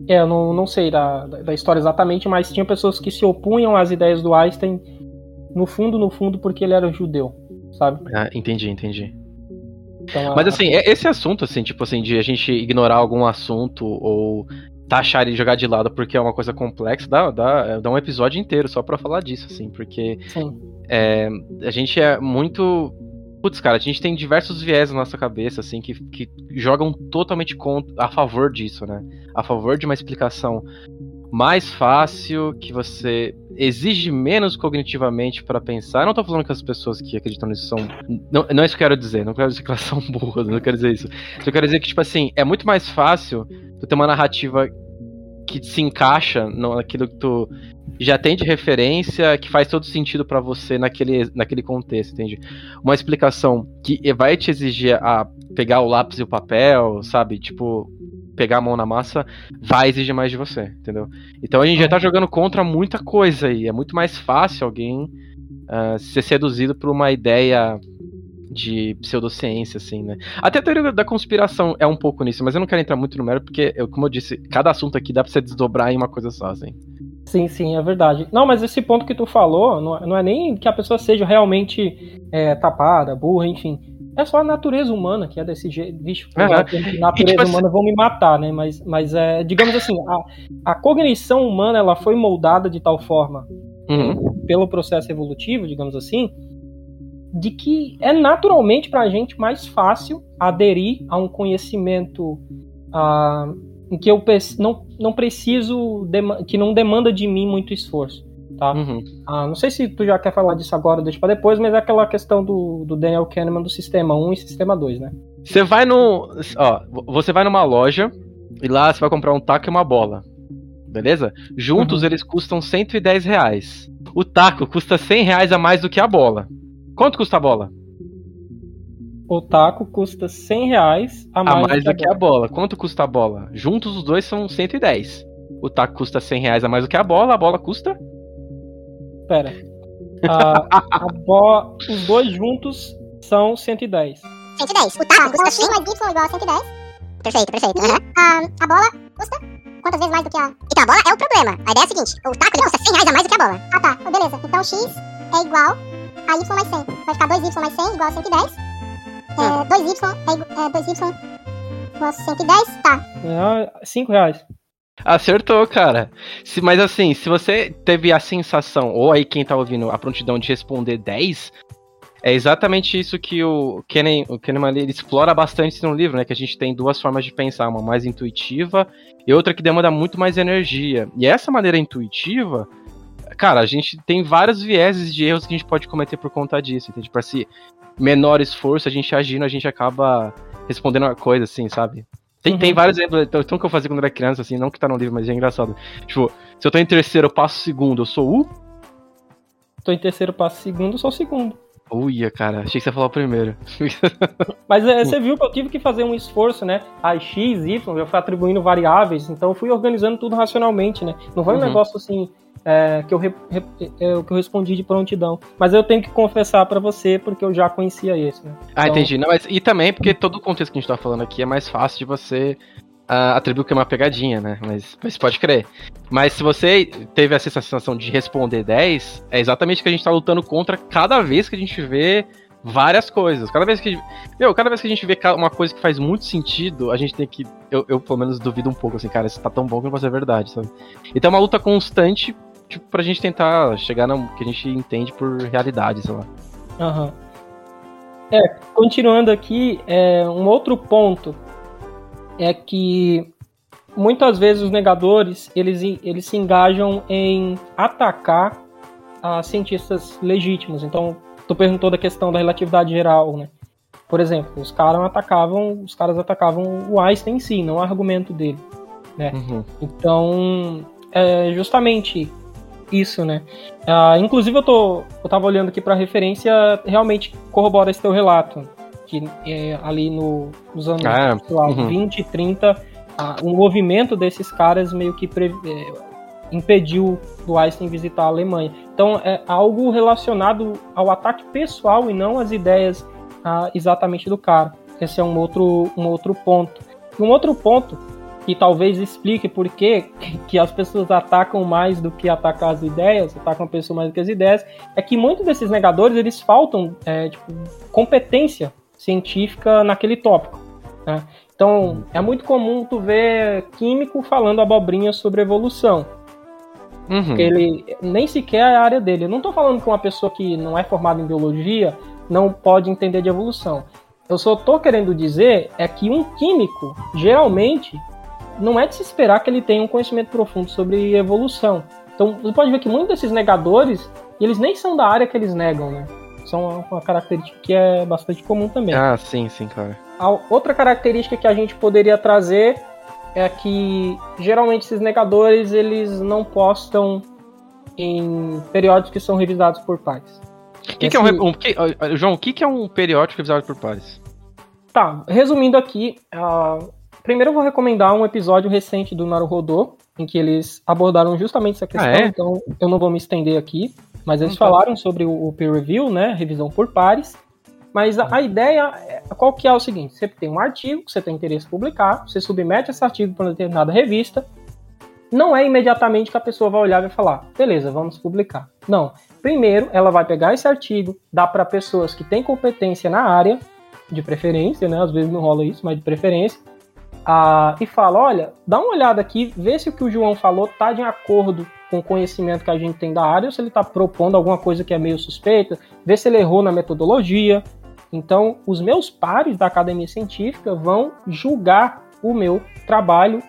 É, eu não, não sei da, da história exatamente, mas tinha pessoas que se opunham às ideias do Einstein, no fundo, no fundo, porque ele era judeu, sabe? Ah, entendi, entendi. Então, mas assim, a... esse assunto, assim, tipo assim, de a gente ignorar algum assunto ou taxar e jogar de lado porque é uma coisa complexa, dá, dá, dá um episódio inteiro só para falar disso, assim, porque é, a gente é muito. Putz, cara, a gente tem diversos viés na nossa cabeça, assim, que, que jogam totalmente contra, a favor disso, né? A favor de uma explicação mais fácil, que você exige menos cognitivamente para pensar. Eu não tô falando que as pessoas que acreditam nisso são. Não, não é isso que eu quero dizer, não quero dizer que elas são burras, não quero dizer isso. Eu quero dizer que, tipo assim, é muito mais fácil tu ter uma narrativa que se encaixa naquilo que tu já tem de referência, que faz todo sentido para você naquele, naquele contexto, entende? Uma explicação que vai te exigir a pegar o lápis e o papel, sabe? Tipo, pegar a mão na massa, vai exigir mais de você, entendeu? Então a gente já tá jogando contra muita coisa aí. É muito mais fácil alguém uh, ser seduzido por uma ideia de pseudociência, assim, né? Até a teoria da conspiração é um pouco nisso, mas eu não quero entrar muito no mérito, porque, eu, como eu disse, cada assunto aqui dá pra você desdobrar em uma coisa só, assim. Sim, sim, é verdade. Não, mas esse ponto que tu falou, não, é, não é nem que a pessoa seja realmente é, tapada, burra, enfim. É só a natureza humana que é desse jeito. Vixe, uhum. a natureza assim humana vão me matar, né? Mas, mas é, digamos assim, a, a cognição humana ela foi moldada de tal forma uhum. pelo processo evolutivo, digamos assim, de que é naturalmente para a gente mais fácil aderir a um conhecimento uh, em que eu não, não preciso, que não demanda de mim muito esforço. Tá? Uhum. Ah, não sei se tu já quer falar disso agora deixa para depois, mas é aquela questão do, do Daniel Kahneman do sistema 1 e sistema 2, né? Você vai no. Ó, você vai numa loja e lá você vai comprar um taco e uma bola. Beleza? Juntos uhum. eles custam 110 reais. O taco custa 100 reais a mais do que a bola. Quanto custa a bola? O taco custa 100 reais a mais, a mais do, que, a, bola. bola. Quanto custa a bola? Juntos os dois são 110. O taco custa 100 reais a mais do que a bola, a bola custa? Pera. A, a bo... Os dois juntos são 110. 110. O taco custa X mais Y igual a 110. Perfeito, perfeito. Uhum. A, a bola custa quantas vezes mais do que a... Então, a bola é o problema. A ideia é a seguinte. O taco ele custa 100 reais a mais do que a bola. Ah, tá. Beleza. Então, X é igual a y mais 100. Vai ficar 2y mais 100 igual a 110. É, 2y é, 2y igual a 110, tá. É, 5 reais. Acertou, cara. Se, mas assim, se você teve a sensação, ou aí quem tá ouvindo, a prontidão de responder 10, é exatamente isso que o Kennen, o Kahneman ele explora bastante no livro, né? Que a gente tem duas formas de pensar, uma mais intuitiva e outra que demanda muito mais energia. E essa maneira intuitiva cara, a gente tem vários vieses de erros que a gente pode cometer por conta disso, entende? Pra se menor esforço, a gente agindo, a gente acaba respondendo uma coisa, assim, sabe? Tem, uhum. tem vários exemplos, então, que eu fazia quando era criança, assim, não que tá no livro, mas é engraçado. Tipo, se eu tô em terceiro, eu passo segundo, eu sou o? Tô em terceiro, passo segundo, eu sou o segundo. Uia, cara, achei que você ia falar o primeiro. Mas é, você viu que eu tive que fazer um esforço, né? A X, Y, eu fui atribuindo variáveis, então eu fui organizando tudo racionalmente, né? Não foi um uhum. negócio assim é, que, eu re, re, é, que eu respondi de prontidão. Mas eu tenho que confessar para você, porque eu já conhecia esse, né? Ah, então... entendi. Não, mas, e também porque todo o contexto que a gente tá falando aqui é mais fácil de você uh, atribuir que é uma pegadinha, né? Mas, mas pode crer. Mas se você teve essa sensação de responder 10, é exatamente que a gente tá lutando contra cada vez que a gente vê várias coisas. Cada vez que meu, cada vez que a gente vê uma coisa que faz muito sentido, a gente tem que eu, eu pelo menos duvido um pouco assim, cara, isso tá tão bom que não pode ser verdade, sabe? Então é uma luta constante tipo, pra gente tentar chegar no que a gente entende por realidade, sei lá. Uhum. É, continuando aqui, é, um outro ponto é que muitas vezes os negadores eles, eles se engajam em atacar a cientistas legítimos. Então, tu perguntou da questão da relatividade geral, né? Por exemplo, os caras atacavam, os caras atacavam o Einstein em si, não o argumento dele, né? Uhum. Então, é justamente isso, né? Uh, inclusive, eu, tô, eu tava olhando aqui para referência, realmente corrobora esse teu relato. Que é, ali no, nos anos ah, lá, uhum. 20 e 30, uh, o movimento desses caras meio que pre, é, impediu do Einstein visitar a Alemanha. Então, é algo relacionado ao ataque pessoal e não às ideias uh, exatamente do cara. Esse é um outro, um outro ponto. Um outro ponto que talvez explique por que, que as pessoas atacam mais do que atacar as ideias, atacam a pessoa mais do que as ideias, é que muitos desses negadores eles faltam é, tipo, competência científica naquele tópico. Né? Então é muito comum tu ver químico falando abobrinha sobre evolução. Uhum. Ele nem sequer é a área dele. Eu não estou falando que uma pessoa que não é formada em biologia não pode entender de evolução. Eu só estou querendo dizer é que um químico, geralmente, não é de se esperar que ele tenha um conhecimento profundo sobre evolução. Então, você pode ver que muitos desses negadores, eles nem são da área que eles negam, né? São uma característica que é bastante comum também. Ah, sim, sim, claro. A outra característica que a gente poderia trazer é que geralmente esses negadores eles não postam em periódicos que são revisados por pares. Que que é um, um, que, João, o que, é um periódico revisado por pares? Tá, resumindo aqui, uh, primeiro eu vou recomendar um episódio recente do Naruhodô, em que eles abordaram justamente essa questão, ah, é? então eu não vou me estender aqui, mas eles então. falaram sobre o, peer review, né, revisão por pares, mas a, a, ideia, é, qual que é o seguinte, você tem um artigo que você tem interesse em publicar, você submete esse artigo para uma determinada revista, não é imediatamente que a pessoa vai olhar e vai falar, beleza, vamos publicar. Não. Primeiro, ela vai pegar esse artigo, dar para pessoas que têm competência na área, de preferência, né? Às vezes não rola isso, mas de preferência. Ah, e fala: olha, dá uma olhada aqui, vê se o que o João falou tá de acordo com o conhecimento que a gente tem da área, ou se ele está propondo alguma coisa que é meio suspeita, vê se ele errou na metodologia. Então, os meus pares da academia científica vão julgar o meu trabalho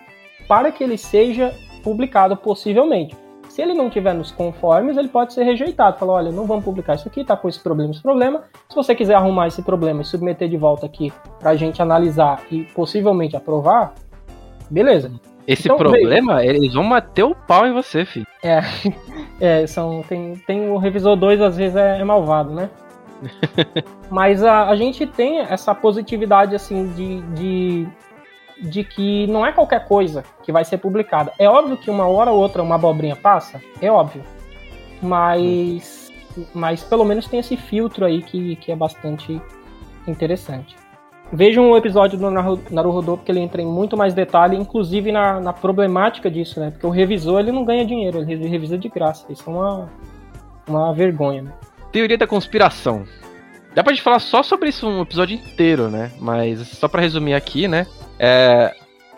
para que ele seja publicado possivelmente. Se ele não tiver nos conformes, ele pode ser rejeitado. Falar, olha, não vamos publicar isso aqui, tá com esse problema, esse problema. Se você quiser arrumar esse problema e submeter de volta aqui para a gente analisar e possivelmente aprovar, beleza. Esse então, problema, veio. eles vão bater o pau em você, filho. É, é são, tem, tem o revisor 2 às vezes é, é malvado, né? Mas a, a gente tem essa positividade, assim, de, de de que não é qualquer coisa que vai ser publicada. É óbvio que uma hora ou outra uma abobrinha passa, é óbvio. Mas, mas pelo menos tem esse filtro aí que, que é bastante interessante. Vejam o episódio do Naruhodô, porque ele entra em muito mais detalhe, inclusive na, na problemática disso, né? Porque o revisor ele não ganha dinheiro, ele revisa de graça. Isso é uma, uma vergonha, né? Teoria da conspiração. Dá pra gente falar só sobre isso um episódio inteiro, né? Mas só para resumir aqui, né? É,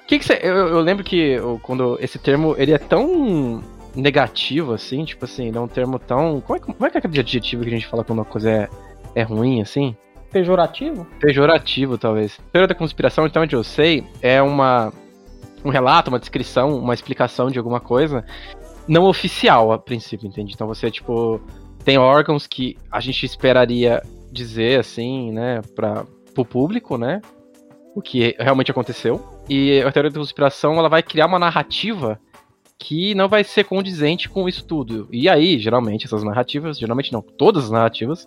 que que eu, eu, lembro que eu, quando esse termo ele é tão negativo assim, tipo assim, ele é um termo tão. Como é, como é que é aquele adjetivo que a gente fala quando uma coisa é, é ruim, assim? Pejorativo? Pejorativo, talvez. Teoria da conspiração, então, onde eu sei, é uma um relato, uma descrição, uma explicação de alguma coisa não oficial a princípio, entende? Então você, tipo, tem órgãos que a gente esperaria dizer, assim, né, para o público, né? O que realmente aconteceu. E a teoria da conspiração ela vai criar uma narrativa que não vai ser condizente com isso tudo. E aí, geralmente, essas narrativas, geralmente não, todas as narrativas,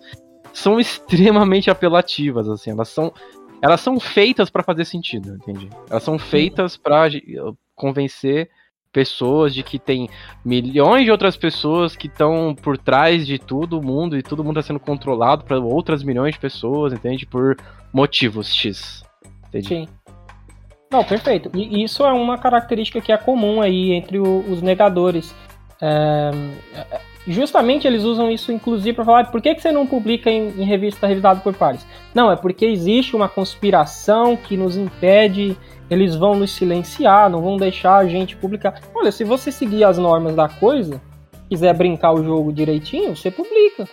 são extremamente apelativas, assim, elas são elas são feitas para fazer sentido, entende? Elas são feitas para convencer pessoas de que tem milhões de outras pessoas que estão por trás de todo mundo e todo mundo está sendo controlado para outras milhões de pessoas, entende? Por motivos X. Sim. Não, perfeito. E isso é uma característica que é comum aí entre o, os negadores. É, justamente eles usam isso, inclusive, para falar por que, que você não publica em, em revista revisada por pares? Não, é porque existe uma conspiração que nos impede, eles vão nos silenciar, não vão deixar a gente publicar. Olha, se você seguir as normas da coisa, quiser brincar o jogo direitinho, você publica.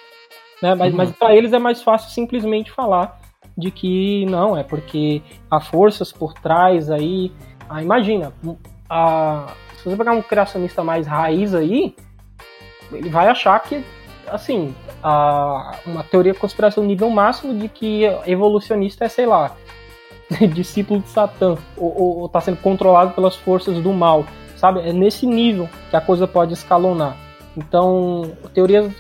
Né? Mas, uhum. mas para eles é mais fácil simplesmente falar de que não, é porque há forças por trás aí. Ah, imagina, a, se você pegar um criacionista mais raiz aí, ele vai achar que, assim, a, uma teoria conspiração nível máximo de que evolucionista é, sei lá, discípulo de Satã, ou está sendo controlado pelas forças do mal, sabe? É nesse nível que a coisa pode escalonar. Então, teorias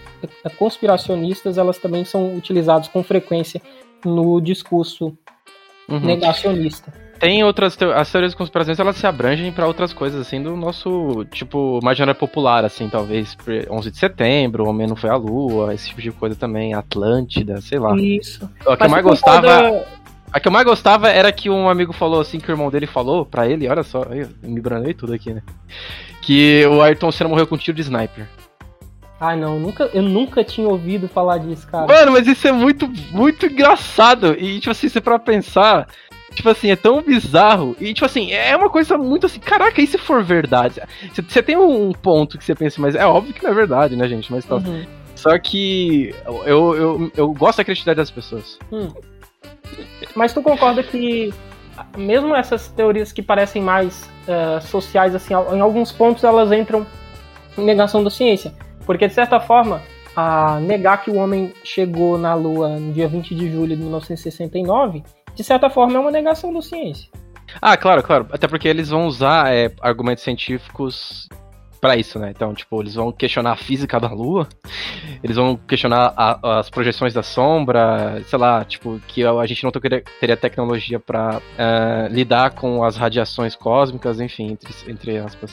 conspiracionistas, elas também são utilizadas com frequência no discurso uhum. negacionista. Tem outras as teorias de conspirações, elas se abrangem para outras coisas assim do nosso, tipo, imaginário popular assim, talvez 11 de setembro, o homem não foi à lua, esse tipo de coisa também, Atlântida, sei lá. Isso. O que eu mais gostava A que eu mais gostava era que um amigo falou assim, que o irmão dele falou pra ele, olha só, eu me branei tudo aqui, né? Que o Ayrton Senna morreu com um tiro de sniper. Ah, não, nunca, eu nunca tinha ouvido falar disso, cara. Mano, mas isso é muito, muito engraçado. E, tipo assim, você pra pensar, tipo assim, é tão bizarro. E, tipo assim, é uma coisa muito assim, caraca, e se for verdade? Você tem um ponto que você pensa, mas é óbvio que não é verdade, né, gente? Mas tá. Uhum. Só que eu, eu, eu gosto da criatividade das pessoas. Hum. Mas tu concorda que, mesmo essas teorias que parecem mais uh, sociais, assim, em alguns pontos elas entram em negação da ciência. Porque, de certa forma, a negar que o homem chegou na Lua no dia 20 de julho de 1969, de certa forma é uma negação da ciência. Ah, claro, claro. Até porque eles vão usar é, argumentos científicos para isso, né? Então, tipo, eles vão questionar a física da Lua, eles vão questionar a, as projeções da sombra, sei lá, tipo, que a gente não teria, tecnologia para uh, é, lidar com as radiações cósmicas, enfim, entre, entre aspas.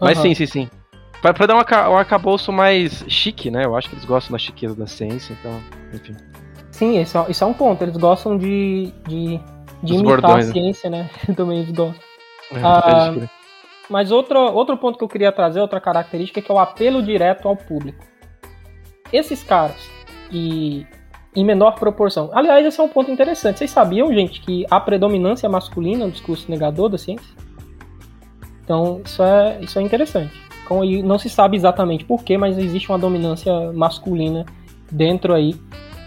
Mas uhum. sim, sim, sim. Pra, pra dar um, um arcabouço mais chique, né? Eu acho que eles gostam da chiqueza da ciência, então, enfim. Sim, isso é, isso é um ponto. Eles gostam de, de, de imitar bordões, a né? ciência, né? Também eles gostam. É, ah, mas outro, outro ponto que eu queria trazer, outra característica, é que é o apelo direto ao público. Esses caras, e em menor proporção. Aliás, esse é um ponto interessante. Vocês sabiam, gente, que há predominância masculina no discurso negador da ciência? Então, isso é, isso é interessante. Então, e não se sabe exatamente porquê, mas existe uma dominância masculina dentro aí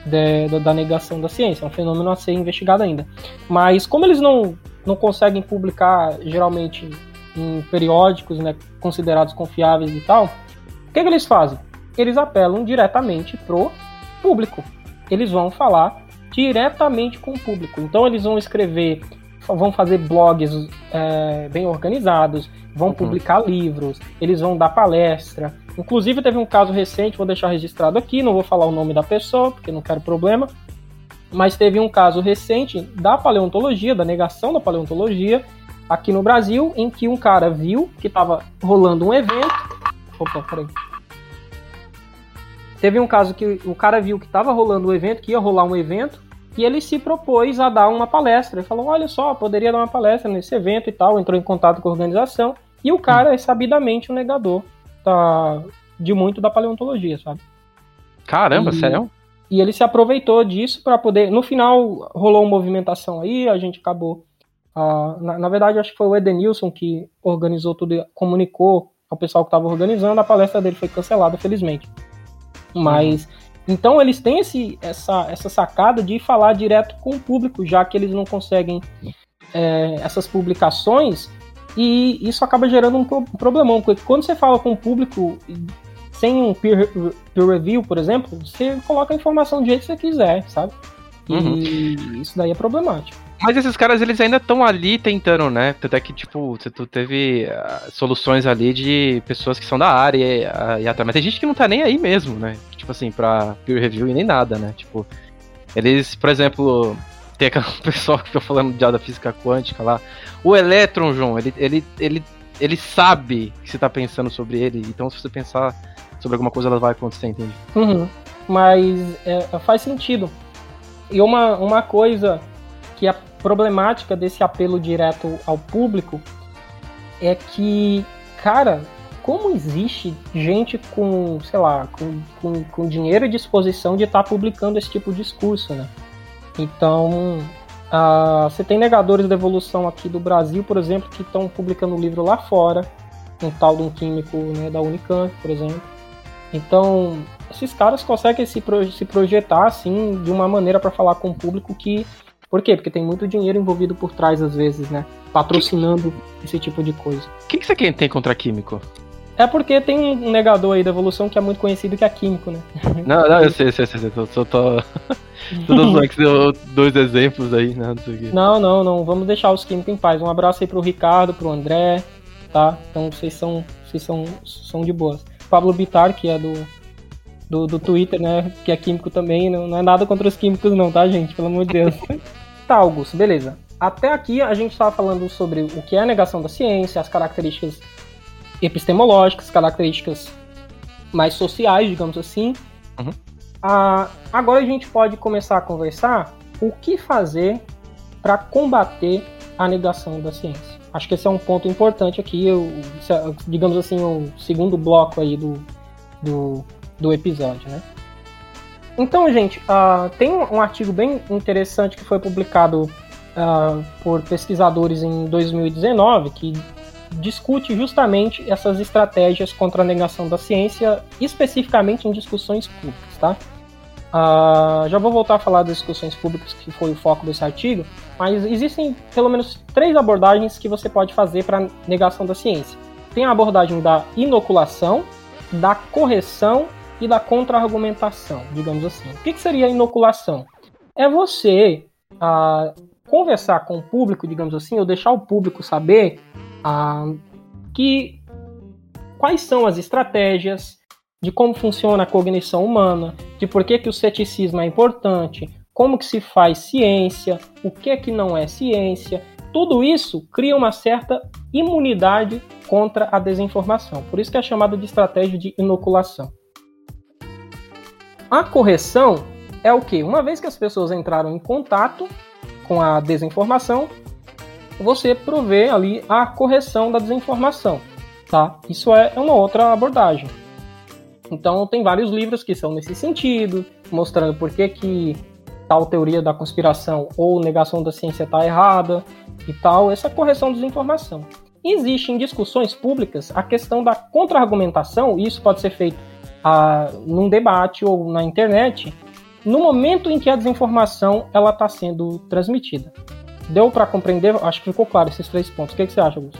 de, de, da negação da ciência. É um fenômeno a ser investigado ainda. Mas como eles não, não conseguem publicar, geralmente, em periódicos né, considerados confiáveis e tal, o que, que eles fazem? Eles apelam diretamente pro público. Eles vão falar diretamente com o público. Então eles vão escrever, vão fazer blogs é, bem organizados, vão uhum. publicar livros, eles vão dar palestra. Inclusive teve um caso recente, vou deixar registrado aqui, não vou falar o nome da pessoa, porque não quero problema. Mas teve um caso recente da paleontologia, da negação da paleontologia, aqui no Brasil, em que um cara viu que estava rolando um evento. Opa, peraí. Teve um caso que o cara viu que estava rolando um evento, que ia rolar um evento, e ele se propôs a dar uma palestra. Ele falou: Olha só, poderia dar uma palestra nesse evento e tal. Entrou em contato com a organização. E o cara é sabidamente um negador da, de muito da paleontologia, sabe? Caramba, e, sério? E ele se aproveitou disso para poder. No final rolou uma movimentação aí, a gente acabou Uh, na, na, verdade, acho que foi o Edenilson que organizou tudo, comunicou ao pessoal que estava organizando, a palestra dele foi cancelada, felizmente. Mas, uhum. Então eles têm esse, essa, essa sacada de falar direto com o público, já que eles não conseguem é, essas publicações, e isso acaba gerando um problemão, porque quando você fala com o público sem um peer, peer review, por exemplo, você coloca a informação do jeito que você quiser, sabe? E uhum. isso daí é problemático. Mas esses caras, eles ainda estão ali tentando, né? Até que, tipo, tu teve uh, soluções ali de pessoas que são da área e, uh, e até. Mas tem gente que não tá nem aí mesmo, né? Tipo assim, pra peer review e nem nada, né? Tipo, eles, por exemplo, tem aquela pessoa que fica falando de da física quântica lá. O elétron, João, ele, ele, ele, ele sabe que você tá pensando sobre ele. Então, se você pensar sobre alguma coisa, ela vai acontecer, entende? Uhum. Mas é, faz sentido. E uma, uma coisa que a problemática desse apelo direto ao público é que, cara, como existe gente com, sei lá, com, com, com dinheiro à disposição de estar tá publicando esse tipo de discurso, né? Então, uh, você tem negadores da evolução aqui do Brasil, por exemplo, que estão publicando livro lá fora, um tal de um químico né, da Unicamp, por exemplo. Então, esses caras conseguem se, se projetar assim de uma maneira para falar com o público que por quê? Porque tem muito dinheiro envolvido por trás, às vezes, né? Patrocinando que... esse tipo de coisa. O que, que você tem contra químico? É porque tem um negador aí da evolução que é muito conhecido que é químico, né? Não, não, eu sei, eu sei, eu sei. Eu só tô. Todos dois exemplos aí, né? Não, não, não. Vamos deixar os químicos em paz. Um abraço aí pro Ricardo, pro André, tá? Então vocês são, vocês são, são de boas. Pablo Bitar, que é do, do, do Twitter, né? Que é químico também. Não, não é nada contra os químicos, não, tá, gente? Pelo amor de Deus. Tá, Augusto, beleza. Até aqui a gente estava falando sobre o que é a negação da ciência, as características epistemológicas, características mais sociais, digamos assim. Uhum. Ah, agora a gente pode começar a conversar o que fazer para combater a negação da ciência. Acho que esse é um ponto importante aqui, eu, digamos assim, o segundo bloco aí do, do, do episódio, né? Então, gente, uh, tem um artigo bem interessante que foi publicado uh, por pesquisadores em 2019 que discute justamente essas estratégias contra a negação da ciência, especificamente em discussões públicas, tá? Uh, já vou voltar a falar das discussões públicas, que foi o foco desse artigo, mas existem pelo menos três abordagens que você pode fazer para negação da ciência. Tem a abordagem da inoculação, da correção e da contra-argumentação, digamos assim. O que, que seria a inoculação? É você uh, conversar com o público, digamos assim, ou deixar o público saber uh, que quais são as estratégias, de como funciona a cognição humana, de por que, que o ceticismo é importante, como que se faz ciência, o que é que não é ciência. Tudo isso cria uma certa imunidade contra a desinformação. Por isso que é chamado de estratégia de inoculação. A correção é o que? Uma vez que as pessoas entraram em contato com a desinformação, você provê ali a correção da desinformação. Tá? Isso é uma outra abordagem. Então tem vários livros que são nesse sentido, mostrando por que, que tal teoria da conspiração ou negação da ciência está errada e tal, essa correção de desinformação. Existe em discussões públicas a questão da contra-argumentação, e isso pode ser feito ah, num debate ou na internet, no momento em que a desinformação ela está sendo transmitida. Deu para compreender? Acho que ficou claro esses três pontos. O que, que você acha, Augusto?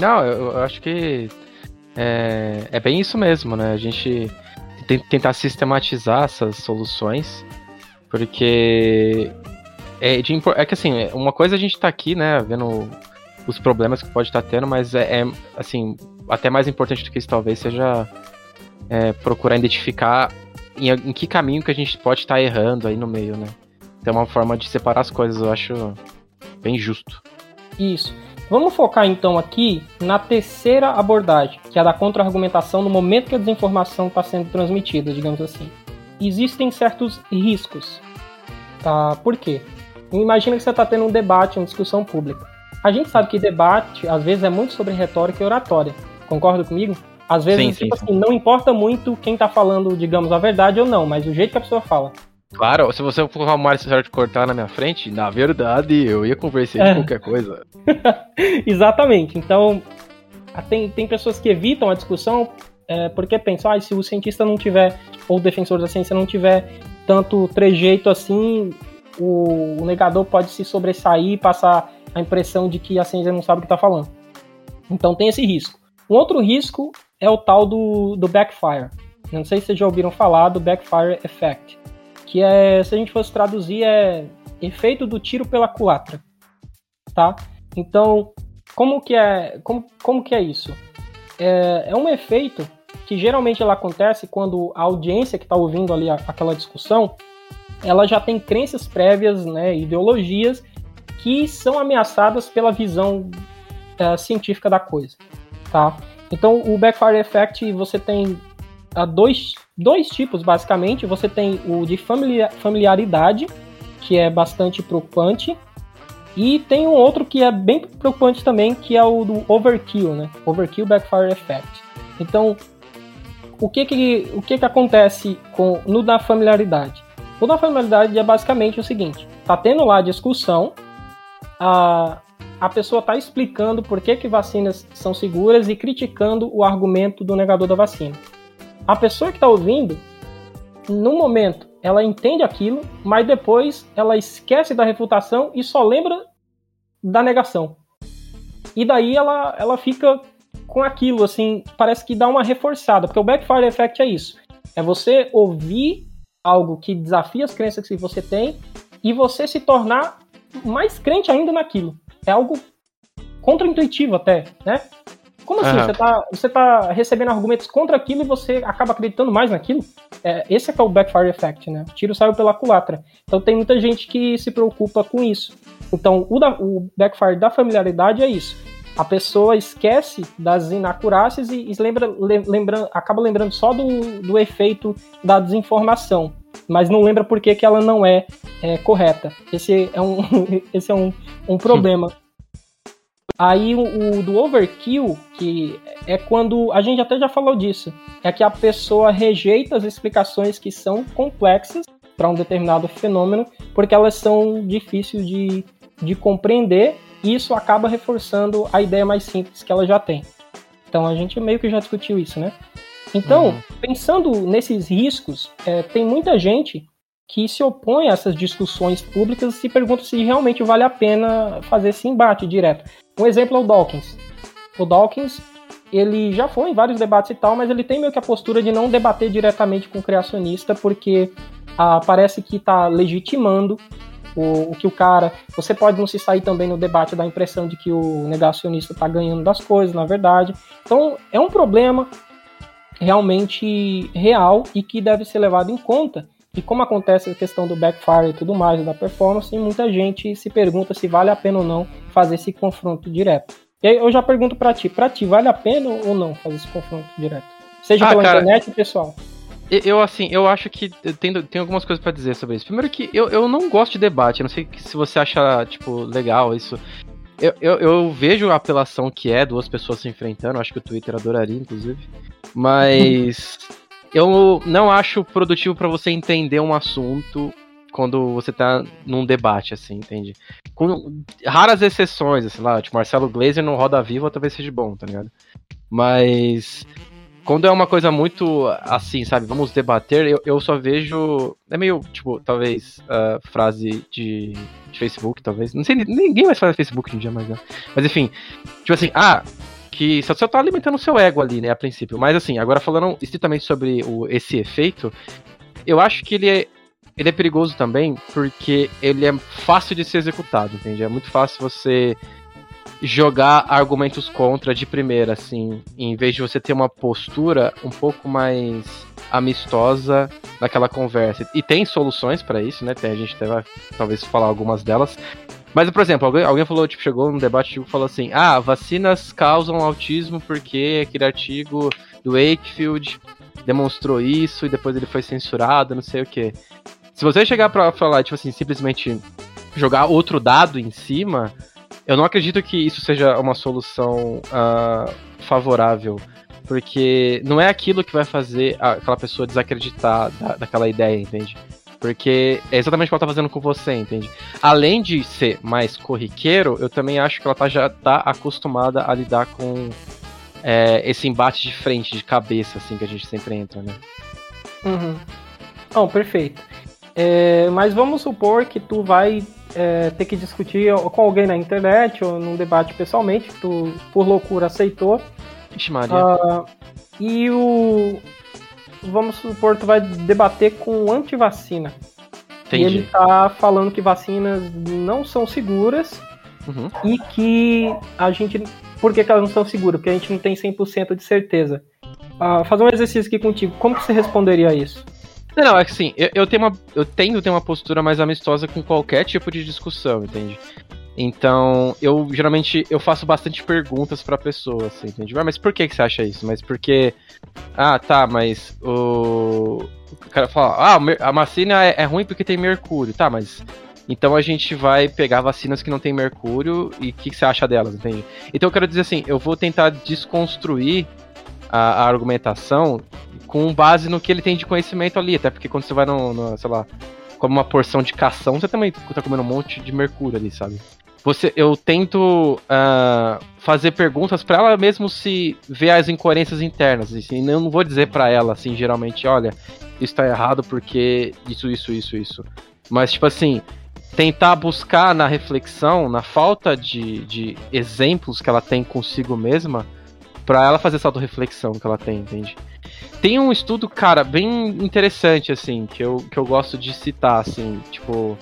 Não, eu, eu acho que é, é bem isso mesmo, né? A gente tem que tentar sistematizar essas soluções, porque é, de, é que assim, uma coisa a gente tá aqui, né, vendo os problemas que pode estar tá tendo, mas é, é, assim, até mais importante do que isso talvez seja é, procurar identificar em, em, que caminho que a gente pode estar tá errando aí no meio, né? Tem uma forma de separar as coisas, eu acho bem justo. Isso. Vamos focar então aqui na terceira abordagem, que é a da contra-argumentação no momento que a desinformação está sendo transmitida, digamos assim. Existem certos riscos. Tá? Por quê? Imagina que você está tendo um debate, uma discussão pública. A gente sabe que debate, às vezes, é muito sobre retórica e oratória. Concorda comigo? Às vezes, sim, tipo sim, assim, sim. não importa muito quem está falando, digamos, a verdade ou não, mas o jeito que a pessoa fala. Claro, se você for arrumar esse de cortar na minha frente, na verdade, eu ia conversar é. de qualquer coisa. Exatamente. Então, tem, tem pessoas que evitam a discussão é, porque pensam, ah, se o cientista não tiver, ou o defensor da ciência não tiver tanto trejeito assim, o, o negador pode se sobressair e passar a impressão de que a ciência não sabe o que está falando. Então tem esse risco. Um outro risco é o tal do, do backfire. Não sei se vocês já ouviram falar do backfire effect que é, se a gente fosse traduzir, é efeito do tiro pela culatra, tá? Então, como que é, como, como que é isso? É, é um efeito que geralmente ela acontece quando a audiência que está ouvindo ali a, aquela discussão, ela já tem crenças prévias, né, ideologias que são ameaçadas pela visão é, científica da coisa, tá? Então, o backfire effect você tem dois, dois tipos, basicamente. Você tem o de familiaridade, que é bastante preocupante, e tem um outro que é bem preocupante também, que é o do overkill, né? Overkill Backfire Effect. Então, o que que, o que, que acontece com, no da familiaridade? O da familiaridade é basicamente o seguinte: tá tendo lá a discussão, a, a pessoa está explicando por que, que vacinas são seguras e criticando o argumento do negador da vacina a pessoa que está ouvindo, no momento, ela entende aquilo, mas depois ela esquece da refutação e só lembra da negação. E daí ela, ela fica com aquilo, assim, parece que dá uma reforçada, porque o backfire effect é isso. É você ouvir algo que desafia as crenças que você tem e você se tornar mais crente ainda naquilo. É algo contraintuitivo até, né? Como assim? Uhum. Você, tá, você tá recebendo argumentos contra aquilo e você acaba acreditando mais naquilo? É, esse é que é o backfire effect, né? O tiro saiu pela culatra. Então tem muita gente que se preocupa com isso. Então o, da, o backfire da familiaridade é isso. A pessoa esquece das inacurácias e, e lembra, lembra, acaba lembrando só do, do efeito da desinformação mas não lembra por que, que ela não é, é correta. Esse é um, esse é um, um problema. Aí o, o, do overkill, que é quando a gente até já falou disso, é que a pessoa rejeita as explicações que são complexas para um determinado fenômeno, porque elas são difíceis de, de compreender, e isso acaba reforçando a ideia mais simples que ela já tem. Então a gente meio que já discutiu isso, né? Então, uhum. pensando nesses riscos, é, tem muita gente que se opõem a essas discussões públicas e se perguntam se realmente vale a pena fazer esse embate direto. Um exemplo é o Dawkins. O Dawkins, ele já foi em vários debates e tal, mas ele tem meio que a postura de não debater diretamente com o criacionista, porque ah, parece que está legitimando o, o, que o cara. Você pode não se sair também no debate da impressão de que o negacionista está ganhando das coisas, na verdade. Então é um problema realmente real e que deve ser levado em conta. E como acontece a questão do backfire e tudo mais, da performance, muita gente se pergunta se vale a pena ou não fazer esse confronto direto. E aí eu já pergunto para ti, para ti vale a pena ou não fazer esse confronto direto? Seja ah, pela cara, internet pessoal? Eu, assim, eu acho que tem, tem algumas coisas para dizer sobre isso. Primeiro que eu, eu não gosto de debate, eu não sei se você acha, tipo, legal isso. Eu, eu, eu, vejo a apelação que é duas pessoas se enfrentando, acho que o Twitter adoraria, inclusive. Mas eu não acho produtivo para você entender um assunto quando você tá num debate, assim, entende? Com raras exceções, assim, lá, tipo, Marcelo Glazer no Roda Viva talvez seja bom, tá ligado? Mas quando é uma coisa muito assim, sabe, vamos debater, eu, eu só vejo. É meio, tipo, talvez, uh, frase de, de, Facebook, talvez. Não sei, ninguém mais fala Facebook hoje em dia, mas. Né? Mas enfim, tipo assim, ah, que só, só tá alimentando o seu ego ali, né, a princípio. Mas assim, agora falando estritamente sobre o, esse efeito, eu acho que ele é, ele é perigoso também porque ele é fácil de ser executado, entende? É muito fácil você jogar argumentos contra de primeira, assim, em vez de você ter uma postura um pouco mais amistosa naquela conversa. E tem soluções para isso, né? Tem, a gente até vai talvez falar algumas delas. Mas, por exemplo, alguém, alguém falou, tipo, chegou num debate tipo, falou assim: ah, vacinas causam autismo porque aquele artigo do Wakefield demonstrou isso e depois ele foi censurado, não sei o que. Se você chegar pra falar, tipo assim, simplesmente jogar outro dado em cima, eu não acredito que isso seja uma solução uh, favorável. Porque não é aquilo que vai fazer aquela pessoa desacreditar da, daquela ideia, entende? Porque é exatamente o que ela tá fazendo com você, entende? Além de ser mais corriqueiro, eu também acho que ela tá, já tá acostumada a lidar com é, esse embate de frente, de cabeça, assim, que a gente sempre entra, né? Uhum. Bom, perfeito. É, mas vamos supor que tu vai é, ter que discutir com alguém na internet ou num debate pessoalmente, que tu, por loucura, aceitou. Ixi, Maria. Uh, e o, vamos supor, tu vai debater com antivacina. Entendi. E ele tá falando que vacinas não são seguras uhum. e que a gente. Por que, que, elas não são seguras? Porque a gente não tem 100% de certeza. Uh, fazer um exercício aqui contigo. Como que você responderia a isso? Não, não, é que assim, eu, eu, tenho uma, eu tendo ter uma postura mais amistosa com qualquer tipo de discussão, entende? Então, eu geralmente eu faço bastante perguntas pra pessoa, assim, entende? Ah, mas por que, que você acha isso? Mas porque. Ah, tá, mas o. O cara fala, ah, a vacina é, é ruim porque tem mercúrio. Tá, mas. Então a gente vai pegar vacinas que não tem mercúrio e o que, que, você acha delas, entende? Então eu quero dizer assim, eu vou tentar desconstruir a, a, argumentação com base no que ele tem de conhecimento ali, até porque quando você vai no, no sei lá, como uma porção de cação, você também tá comendo um monte de mercúrio ali, sabe? Você, eu tento uh, fazer perguntas para ela mesmo se ver as incoerências internas. Assim, eu não vou dizer para ela assim, geralmente, olha, isso tá errado porque isso, isso, isso, isso. Mas tipo assim, tentar buscar na reflexão, na falta de, de exemplos que ela tem consigo mesma, para ela fazer essa auto-reflexão que ela tem, entende? Tem um estudo, cara, bem interessante, assim, que eu, que eu gosto de citar, assim, tipo,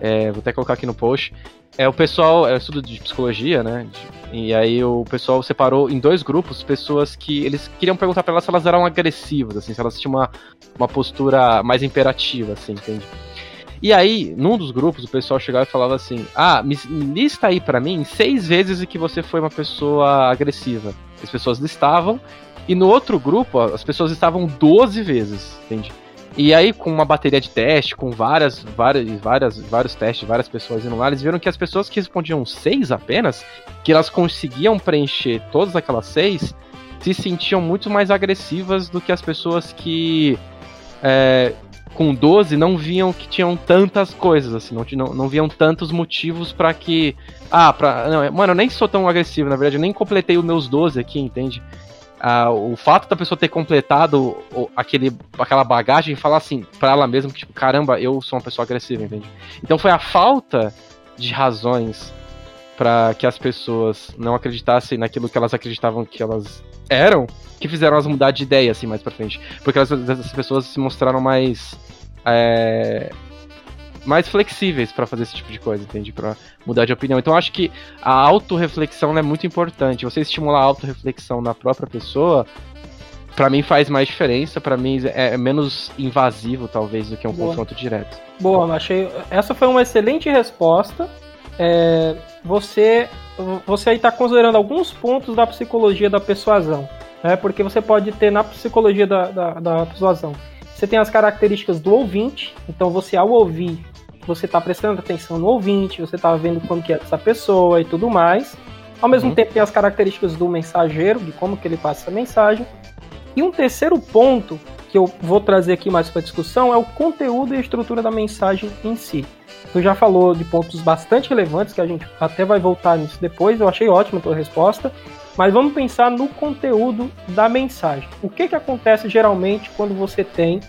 é, vou até colocar aqui no post, é o pessoal, é estudo de psicologia, né? E aí o pessoal separou em dois grupos pessoas que eles queriam perguntar para elas se elas eram agressivas, assim, se elas tinham uma, uma postura mais imperativa, assim, entende? E aí, num dos grupos, o pessoal chegava e falava assim: Ah, me, lista aí para mim seis vezes em que você foi uma pessoa agressiva. As pessoas listavam, e no outro grupo, as pessoas estavam 12 vezes, entende? E aí, com uma bateria de teste, com várias, várias, várias, vários testes, várias pessoas indo lá, eles viram que as pessoas que respondiam seis apenas, que elas conseguiam preencher todas aquelas seis, se sentiam muito mais agressivas do que as pessoas que é, com 12 não viam que tinham tantas coisas, assim, não, não, não viam tantos motivos para que. Ah, pra. Não, mano, eu nem sou tão agressivo, na verdade, eu nem completei os meus 12 aqui, entende? O fato da pessoa ter completado aquele, aquela bagagem e falar assim, para ela mesma, que tipo, caramba, eu sou uma pessoa agressiva, entende? Então foi a falta de razões para que as pessoas não acreditassem naquilo que elas acreditavam que elas eram, que fizeram elas mudar de ideia assim mais para frente, porque elas, essas pessoas se mostraram mais é, mais flexíveis para fazer esse tipo de coisa, entende? Para mudar de opinião. Então acho que a autorreflexão é muito importante. Você estimular a autorreflexão na própria pessoa, para mim faz mais diferença, para mim é menos invasivo talvez do que um Boa. confronto direto. Boa, achei essa foi uma excelente resposta. É, você você aí está considerando alguns pontos da psicologia da persuasão, né? Porque você pode ter na psicologia da, da, da persuasão você tem as características do ouvinte, então você ao ouvir você está prestando atenção no ouvinte, você está vendo como que é essa pessoa e tudo mais. Ao mesmo uhum. tempo tem as características do mensageiro, de como que ele passa essa mensagem. E um terceiro ponto que eu vou trazer aqui mais para discussão é o conteúdo e a estrutura da mensagem em si. Tu já falou de pontos bastante relevantes que a gente até vai voltar nisso depois. Eu achei ótima a tua resposta. Mas vamos pensar no conteúdo da mensagem. O que, que acontece geralmente quando você tem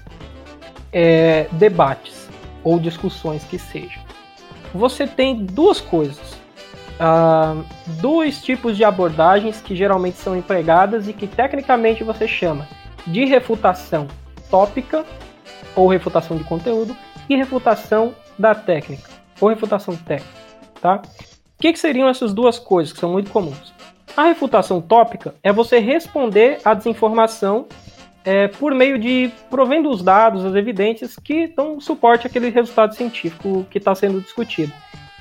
é, debates? Ou discussões que sejam. Você tem duas coisas, uh, dois tipos de abordagens que geralmente são empregadas e que tecnicamente você chama de refutação tópica ou refutação de conteúdo e refutação da técnica ou refutação técnica, tá? O que, que seriam essas duas coisas que são muito comuns? A refutação tópica é você responder à desinformação é, por meio de provendo os dados, as evidências que dão suporte àquele resultado científico que está sendo discutido.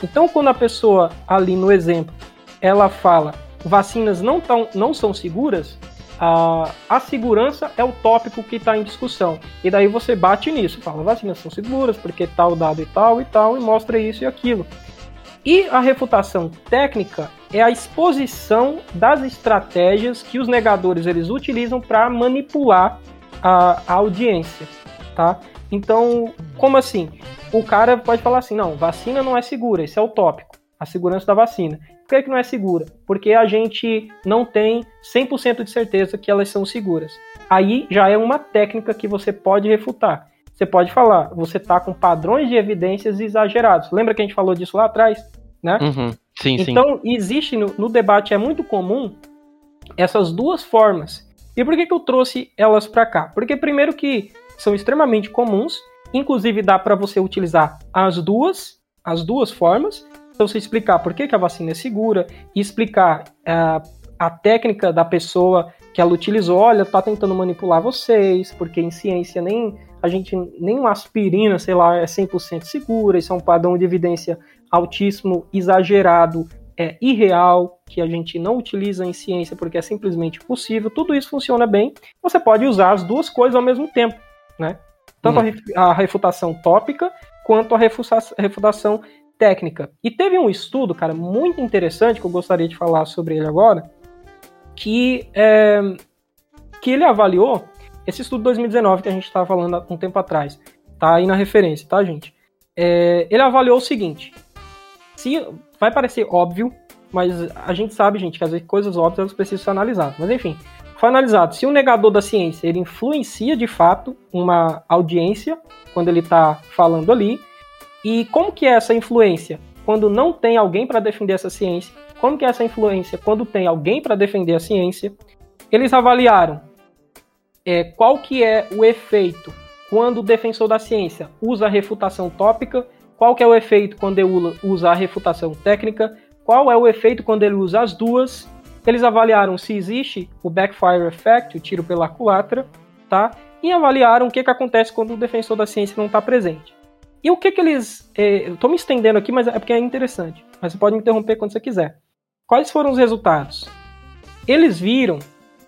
Então, quando a pessoa ali no exemplo ela fala vacinas não, tão, não são seguras, a, a segurança é o tópico que está em discussão. E daí você bate nisso, fala vacinas são seguras porque tal dado e tal e tal, e mostra isso e aquilo. E a refutação técnica é a exposição das estratégias que os negadores eles utilizam para manipular a, a, audiência, tá? Então, como assim? O cara pode falar assim, não, vacina não é segura, esse é o tópico, a segurança da vacina. Por que, que não é segura? Porque a gente não tem 100% de certeza que elas são seguras. Aí já é uma técnica que você pode refutar. Você pode falar, você está com padrões de evidências exagerados. Lembra que a gente falou disso lá atrás? Né? Uhum. Sim, então, sim. existe no, no, debate, é muito comum essas duas formas. E por que, que eu trouxe elas para cá? Porque, primeiro, que são extremamente comuns, inclusive dá para você utilizar as duas, as duas formas. Então, você explicar por que, que a vacina é segura explicar uh, a técnica da pessoa que ela utilizou. Olha, tá tentando manipular vocês, porque em ciência nem a gente nem uma aspirina, sei lá, é 100% segura, isso é um padrão de evidência altíssimo, exagerado, é irreal, que a gente não utiliza em ciência porque é simplesmente possível. Tudo isso funciona bem. Você pode usar as duas coisas ao mesmo tempo, né? Tanto hum. a refutação tópica quanto a refutação técnica. E teve um estudo, cara, muito interessante que eu gostaria de falar sobre ele agora, que é, que ele avaliou esse estudo de 2019 que a gente estava falando há um tempo atrás, tá aí na referência, tá, gente? É, ele avaliou o seguinte: se vai parecer óbvio, mas a gente sabe, gente, que às vezes coisas óbvias elas precisam ser analisadas. Mas enfim, foi analisado se o negador da ciência ele influencia de fato uma audiência quando ele está falando ali e como que é essa influência quando não tem alguém para defender essa ciência, como que é essa influência quando tem alguém para defender a ciência. Eles avaliaram é, qual que é o efeito quando o defensor da ciência usa a refutação tópica, qual que é o efeito quando ele usa a refutação técnica, qual é o efeito quando ele usa as duas. Eles avaliaram se existe o backfire effect, o tiro pela culatra, tá? E avaliaram o que, que acontece quando o defensor da ciência não está presente. E o que que eles... É, eu estou me estendendo aqui, mas é porque é interessante. Mas você pode me interromper quando você quiser. Quais foram os resultados? Eles viram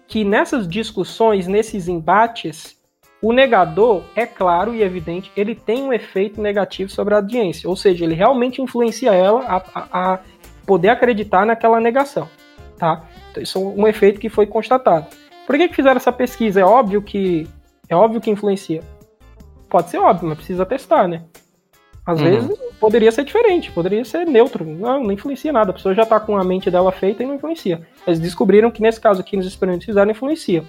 que nessas discussões, nesses embates, o negador, é claro e evidente, ele tem um efeito negativo sobre a audiência, ou seja, ele realmente influencia ela a, a, a poder acreditar naquela negação, tá? Então, isso é um efeito que foi constatado. Por que, que fizeram essa pesquisa? É óbvio que é óbvio que influencia. Pode ser óbvio, mas precisa testar, né? Às uhum. vezes poderia ser diferente, poderia ser neutro. Não, não influencia nada. A pessoa já tá com a mente dela feita e não influencia. Eles descobriram que nesse caso aqui, nos experimentos fizeram, influencia.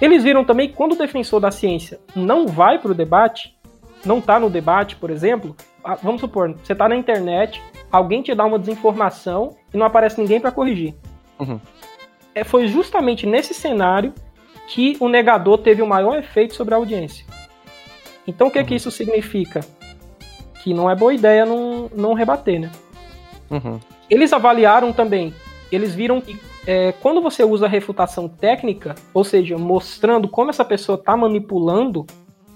Eles viram também que quando o defensor da ciência não vai para o debate, não tá no debate, por exemplo, vamos supor, você tá na internet, alguém te dá uma desinformação e não aparece ninguém para corrigir. Uhum. É, foi justamente nesse cenário que o negador teve o maior efeito sobre a audiência. Então o que, uhum. que isso significa? Que não é boa ideia não, não rebater, né? Uhum. Eles avaliaram também, eles viram que é, quando você usa refutação técnica, ou seja, mostrando como essa pessoa está manipulando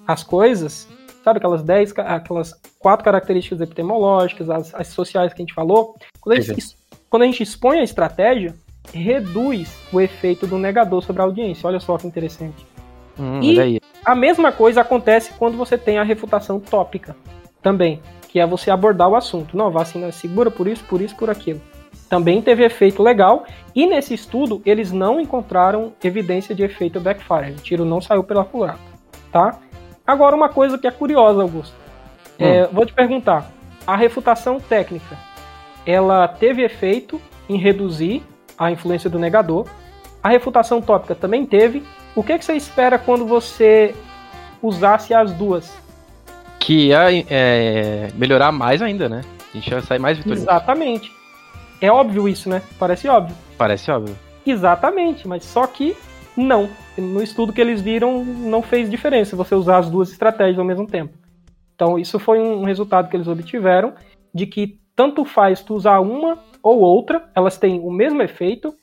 as coisas, sabe aquelas 10, aquelas quatro características epistemológicas, as, as sociais que a gente falou, quando a gente, quando a gente expõe a estratégia, reduz o efeito do negador sobre a audiência. Olha só que interessante. Hum, e a mesma coisa acontece quando você tem a refutação tópica também, que é você abordar o assunto. Não, a vacina é segura por isso, por isso, por aquilo. Também teve efeito legal, e nesse estudo eles não encontraram evidência de efeito backfire. O tiro não saiu pela culatra, tá? Agora, uma coisa que é curiosa, Augusto. Hum. É, vou te perguntar: a refutação técnica ela teve efeito em reduzir a influência do negador. A refutação tópica também teve. O que, que você espera quando você usasse as duas? Que ia é, melhorar mais ainda, né? A gente ia sair mais vitorioso. Exatamente. É óbvio isso, né? Parece óbvio. Parece óbvio. Exatamente, mas só que não. No estudo que eles viram, não fez diferença você usar as duas estratégias ao mesmo tempo. Então, isso foi um resultado que eles obtiveram de que tanto faz tu usar uma ou outra, elas têm o mesmo efeito,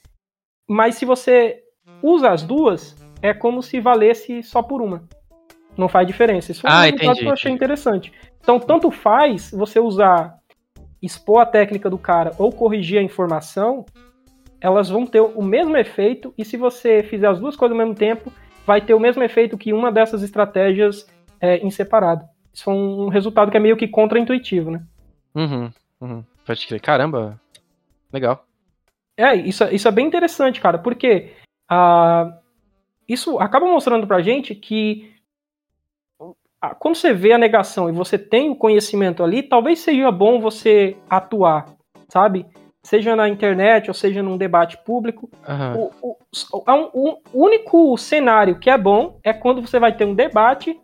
mas se você usa as duas, é como se valesse só por uma. Não faz diferença. Isso é um ah, resultado que eu achei interessante. Então, tanto faz você usar, expor a técnica do cara ou corrigir a informação, elas vão ter o mesmo efeito, e se você fizer as duas coisas ao mesmo tempo, vai ter o mesmo efeito que uma dessas estratégias é, em separado. Isso é um resultado que é meio que contra-intuitivo, né? Uhum, uhum. Pode crer. Caramba, legal. É, isso, isso é bem interessante, cara, porque ah, isso acaba mostrando pra gente que quando você vê a negação e você tem o conhecimento ali, talvez seja bom você atuar, sabe? seja na internet ou seja num debate público. Uhum. O, o, o, o, único cenário que é bom é quando você vai ter um debate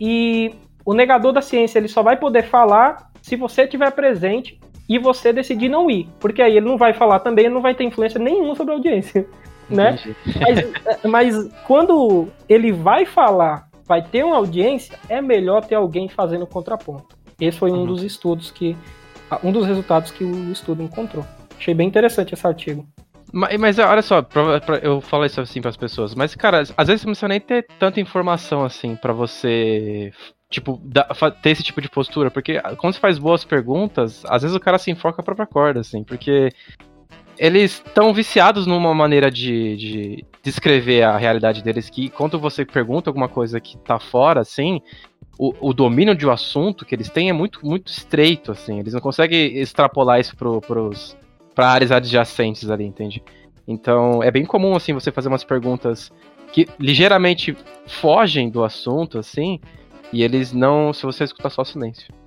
e o negador da ciência ele só vai poder falar se você estiver presente e você decidir não ir, porque aí ele não vai falar também, ele não vai ter influência nenhuma sobre a audiência, né? Mas, mas quando ele vai falar, vai ter uma audiência, é melhor ter alguém fazendo contraponto. Esse foi um uhum. dos estudos que um dos resultados que o estudo encontrou. Achei bem interessante esse artigo. Mas, mas olha só, pra, pra, eu falo isso assim para as pessoas, mas cara, às vezes você não precisa nem ter tanta informação assim para você tipo, ter esse tipo de postura, porque quando você faz boas perguntas, às vezes o cara se enfoca a própria corda, assim, porque eles estão viciados numa maneira de, de descrever a realidade deles que quando você pergunta alguma coisa que tá fora, assim, o, o, domínio de um assunto que eles têm é muito, muito estreito, assim. Eles não conseguem extrapolar isso pro, pros, pra áreas adjacentes ali, entende? Então, é bem comum, assim, você fazer umas perguntas que ligeiramente fogem do assunto, assim, e eles não. Se você escutar só silêncio.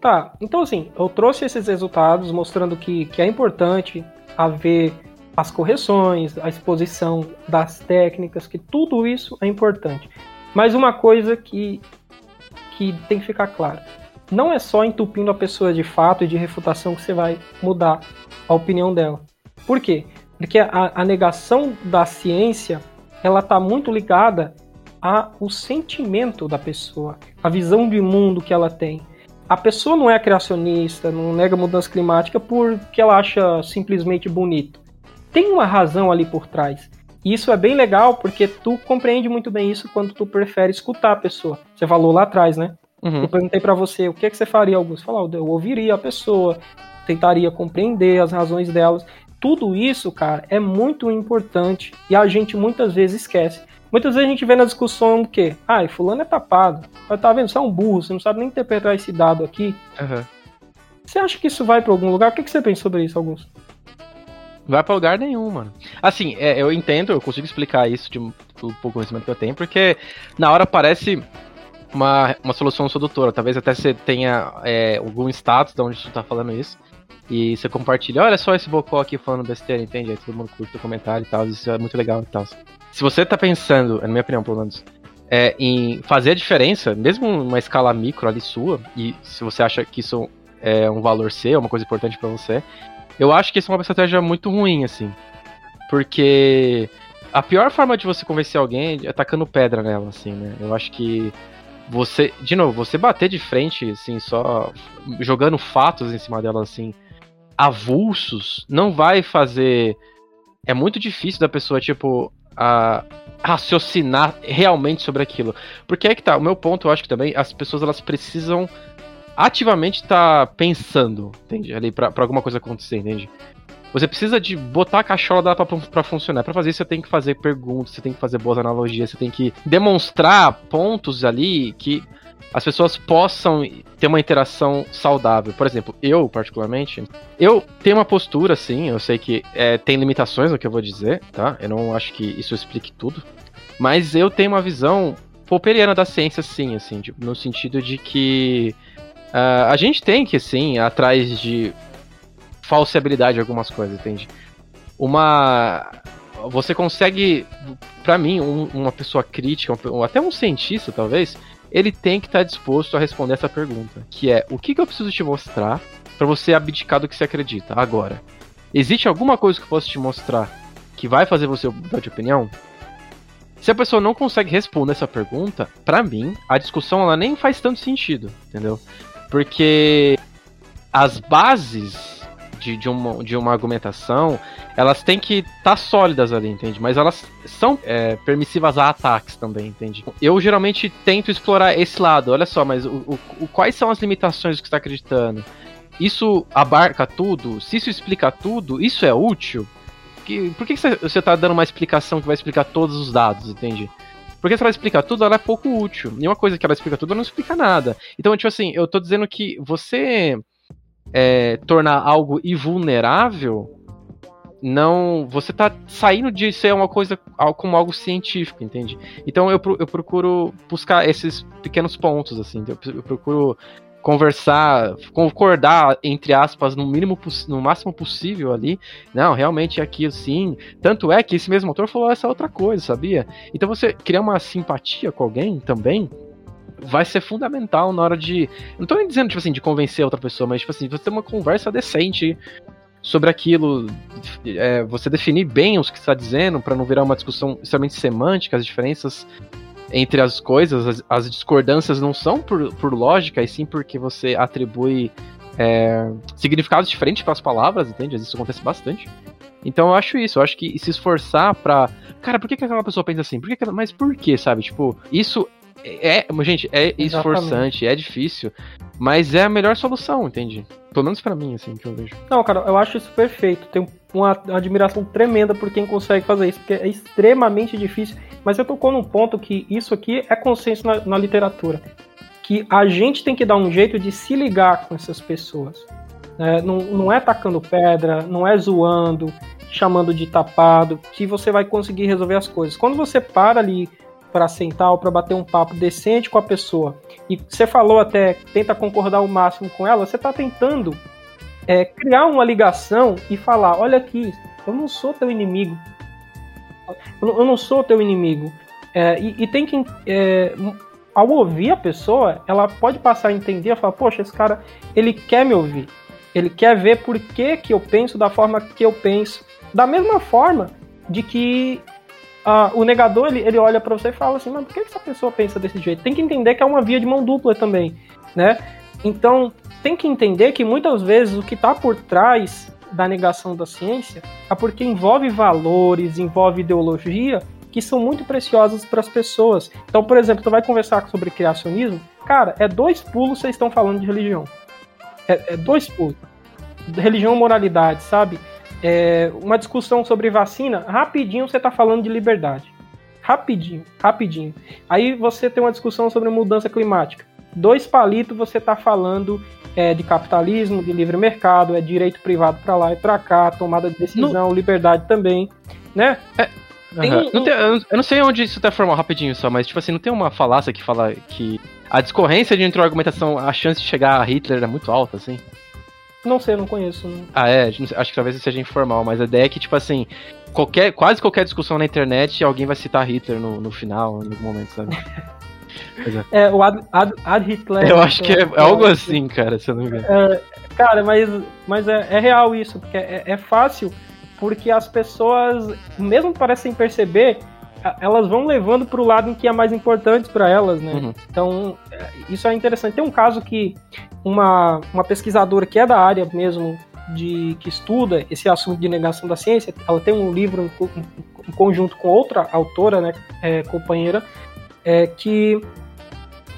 Tá, então assim, eu trouxe esses resultados mostrando que, que é importante haver as correções, a exposição das técnicas, que tudo isso é importante. Mas uma coisa que, que tem que ficar claro: não é só entupindo a pessoa de fato e de refutação que você vai mudar a opinião dela. Por quê? Porque a, a negação da ciência ela está muito ligada ao sentimento da pessoa, a visão de mundo que ela tem. A pessoa não é criacionista, não nega mudança climática porque ela acha simplesmente bonito. Tem uma razão ali por trás. E isso é bem legal porque tu compreende muito bem isso quando tu prefere escutar a pessoa. Você falou lá atrás, né? Uhum. Eu perguntei para você o que, é que você faria, Augusto. Falou, eu ouviria a pessoa, tentaria compreender as razões delas. Tudo isso, cara, é muito importante e a gente muitas vezes esquece. Muitas vezes a gente vê na discussão o quê? Ah, fulano é tapado. Tá vendo? Você é um burro, você não sabe nem interpretar esse dado aqui. Uhum. Você acha que isso vai para algum lugar? O que, que você pensa sobre isso, Augusto? vai pra lugar nenhum, mano. Assim, é, eu entendo, eu consigo explicar isso de um, pouco conhecimento que eu tenho, porque na hora parece uma, uma solução sedutora. Talvez até você tenha é, algum status de onde você tá falando isso. E você compartilha, olha só esse bocó aqui falando besteira, entende? Aí todo mundo curte o comentário e tal, isso é muito legal e tal. Se você tá pensando, na minha opinião, pelo menos, é, em fazer a diferença, mesmo numa escala micro ali sua, e se você acha que isso é um valor seu, uma coisa importante para você, eu acho que isso é uma estratégia muito ruim, assim. Porque a pior forma de você convencer alguém é tacando pedra nela, assim, né? Eu acho que você, de novo, você bater de frente, assim, só jogando fatos em cima dela, assim, avulsos, não vai fazer. É muito difícil da pessoa, tipo, a raciocinar realmente sobre aquilo. Porque é que tá, o meu ponto, eu acho que também as pessoas elas precisam ativamente estar tá pensando, entende? Ali pra alguma coisa acontecer, entende? Você precisa de botar a cachola dela pra, pra funcionar. Para fazer isso, você tem que fazer perguntas, você tem que fazer boas analogias, você tem que demonstrar pontos ali que as pessoas possam ter uma interação saudável. Por exemplo, eu, particularmente, eu tenho uma postura, assim, eu sei que é, tem limitações no que eu vou dizer, tá? Eu não acho que isso explique tudo. Mas eu tenho uma visão popperiana da ciência, sim, assim, de, no sentido de que uh, a gente tem que, sim, atrás de falsibilidade de algumas coisas, entende? Uma. Você consegue, para mim, um, uma pessoa crítica, um, até um cientista, talvez, ele tem que estar tá disposto a responder essa pergunta, que é o que, que eu preciso te mostrar para você abdicar do que você acredita agora? Existe alguma coisa que eu posso te mostrar que vai fazer você mudar de opinião? Se a pessoa não consegue responder essa pergunta, para mim, a discussão ela nem faz tanto sentido, entendeu? Porque as bases de, de, uma, de uma argumentação, elas têm que estar tá sólidas ali, entende? Mas elas são é, permissivas a ataques também, entende? Eu geralmente tento explorar esse lado. Olha só, mas o, o, quais são as limitações que está acreditando? Isso abarca tudo? Se isso explica tudo, isso é útil? Que, por que você está dando uma explicação que vai explicar todos os dados, entende? Porque se ela explica tudo, ela é pouco útil. E uma coisa que ela explica tudo, ela não explica nada. Então, tipo assim, eu tô dizendo que você é, tornar algo invulnerável, não. Você tá saindo de ser uma coisa como algo científico, entende? Então eu, eu procuro buscar esses pequenos pontos, assim. Eu, procuro conversar, concordar, entre aspas, no mínimo no máximo possível ali. Não, realmente é aquilo sim. Tanto é que esse mesmo autor falou essa outra coisa, sabia? Então você criar uma simpatia com alguém também vai ser fundamental na hora de. Não tô nem dizendo, tipo assim, de convencer outra pessoa, mas, tipo assim, você ter uma conversa decente sobre aquilo, é, você definir bem o que está dizendo, para não virar uma discussão extremamente semântica, as diferenças entre as coisas, as, as discordâncias não são por, por lógica, e sim porque você atribui é, significados diferentes para as palavras, entende? Isso acontece bastante. Então eu acho isso, eu acho que se esforçar pra. Cara, por que, que aquela pessoa pensa assim? Por que, que Mas por que, sabe? Tipo, isso é, gente, é esforçante, é difícil, mas é a melhor solução, entende? Pelo menos para mim, assim, que eu vejo. Não, cara, eu acho isso perfeito. Tenho uma admiração tremenda por quem consegue fazer isso, porque é extremamente difícil. Mas eu tocou num ponto que isso aqui é consenso na, na literatura. Que a gente tem que dar um jeito de se ligar com essas pessoas. É, não, não é tacando pedra, não é zoando, chamando de tapado, que você vai conseguir resolver as coisas. Quando você para ali para sentar ou para bater um papo decente com a pessoa. E você falou até tenta concordar o máximo com ela, você está tentando é, criar uma ligação e falar: olha aqui, eu não sou teu inimigo, eu não sou teu inimigo. É, e, e, tem que, é, ao ouvir a pessoa, ela pode passar a entender, falar: poxa, esse cara ele quer me ouvir, ele quer ver por que, que eu penso da forma que eu penso, da mesma forma de que ah, o negador ele, ele olha para você e fala assim, mas por que essa pessoa pensa desse jeito? Tem que entender que é uma via de mão dupla também, né? Então tem que entender que muitas vezes o que está por trás da negação da ciência é porque envolve valores, envolve ideologia que são muito preciosas para as pessoas. Então, por exemplo, tu vai conversar sobre criacionismo, cara, é dois pulos vocês estão falando de religião. É, é dois pulos. Religião, moralidade, sabe? É, uma discussão sobre vacina, rapidinho você está falando de liberdade. Rapidinho, rapidinho. Aí você tem uma discussão sobre mudança climática. Dois palitos você está falando é, de capitalismo, de livre mercado, é direito privado para lá e para cá, tomada de decisão, liberdade também, né? É, Uhum. Tem, não tem, eu não sei onde isso tá formal rapidinho só, mas tipo assim, não tem uma falácia que fala que a discorrência de entre uma argumentação, a chance de chegar a Hitler é muito alta, assim. Não sei, não conheço. Não. Ah, é? Acho que talvez seja informal, mas a ideia é que, tipo assim, qualquer, quase qualquer discussão na internet, alguém vai citar Hitler no, no final, em algum momento, sabe? é. é. o Ad, Ad, Ad Hitler. Eu acho que é, é algo assim, cara, se eu não me engano. É, cara, mas, mas é, é real isso, porque é, é fácil, porque as pessoas, mesmo parecem perceber, elas vão levando para o lado em que é mais importante para elas, né? Uhum. Então, é, isso é interessante. Tem um caso que uma, uma pesquisadora que é da área mesmo de que estuda esse assunto de negação da ciência, ela tem um livro em, em conjunto com outra autora, né, é, companheira, é, que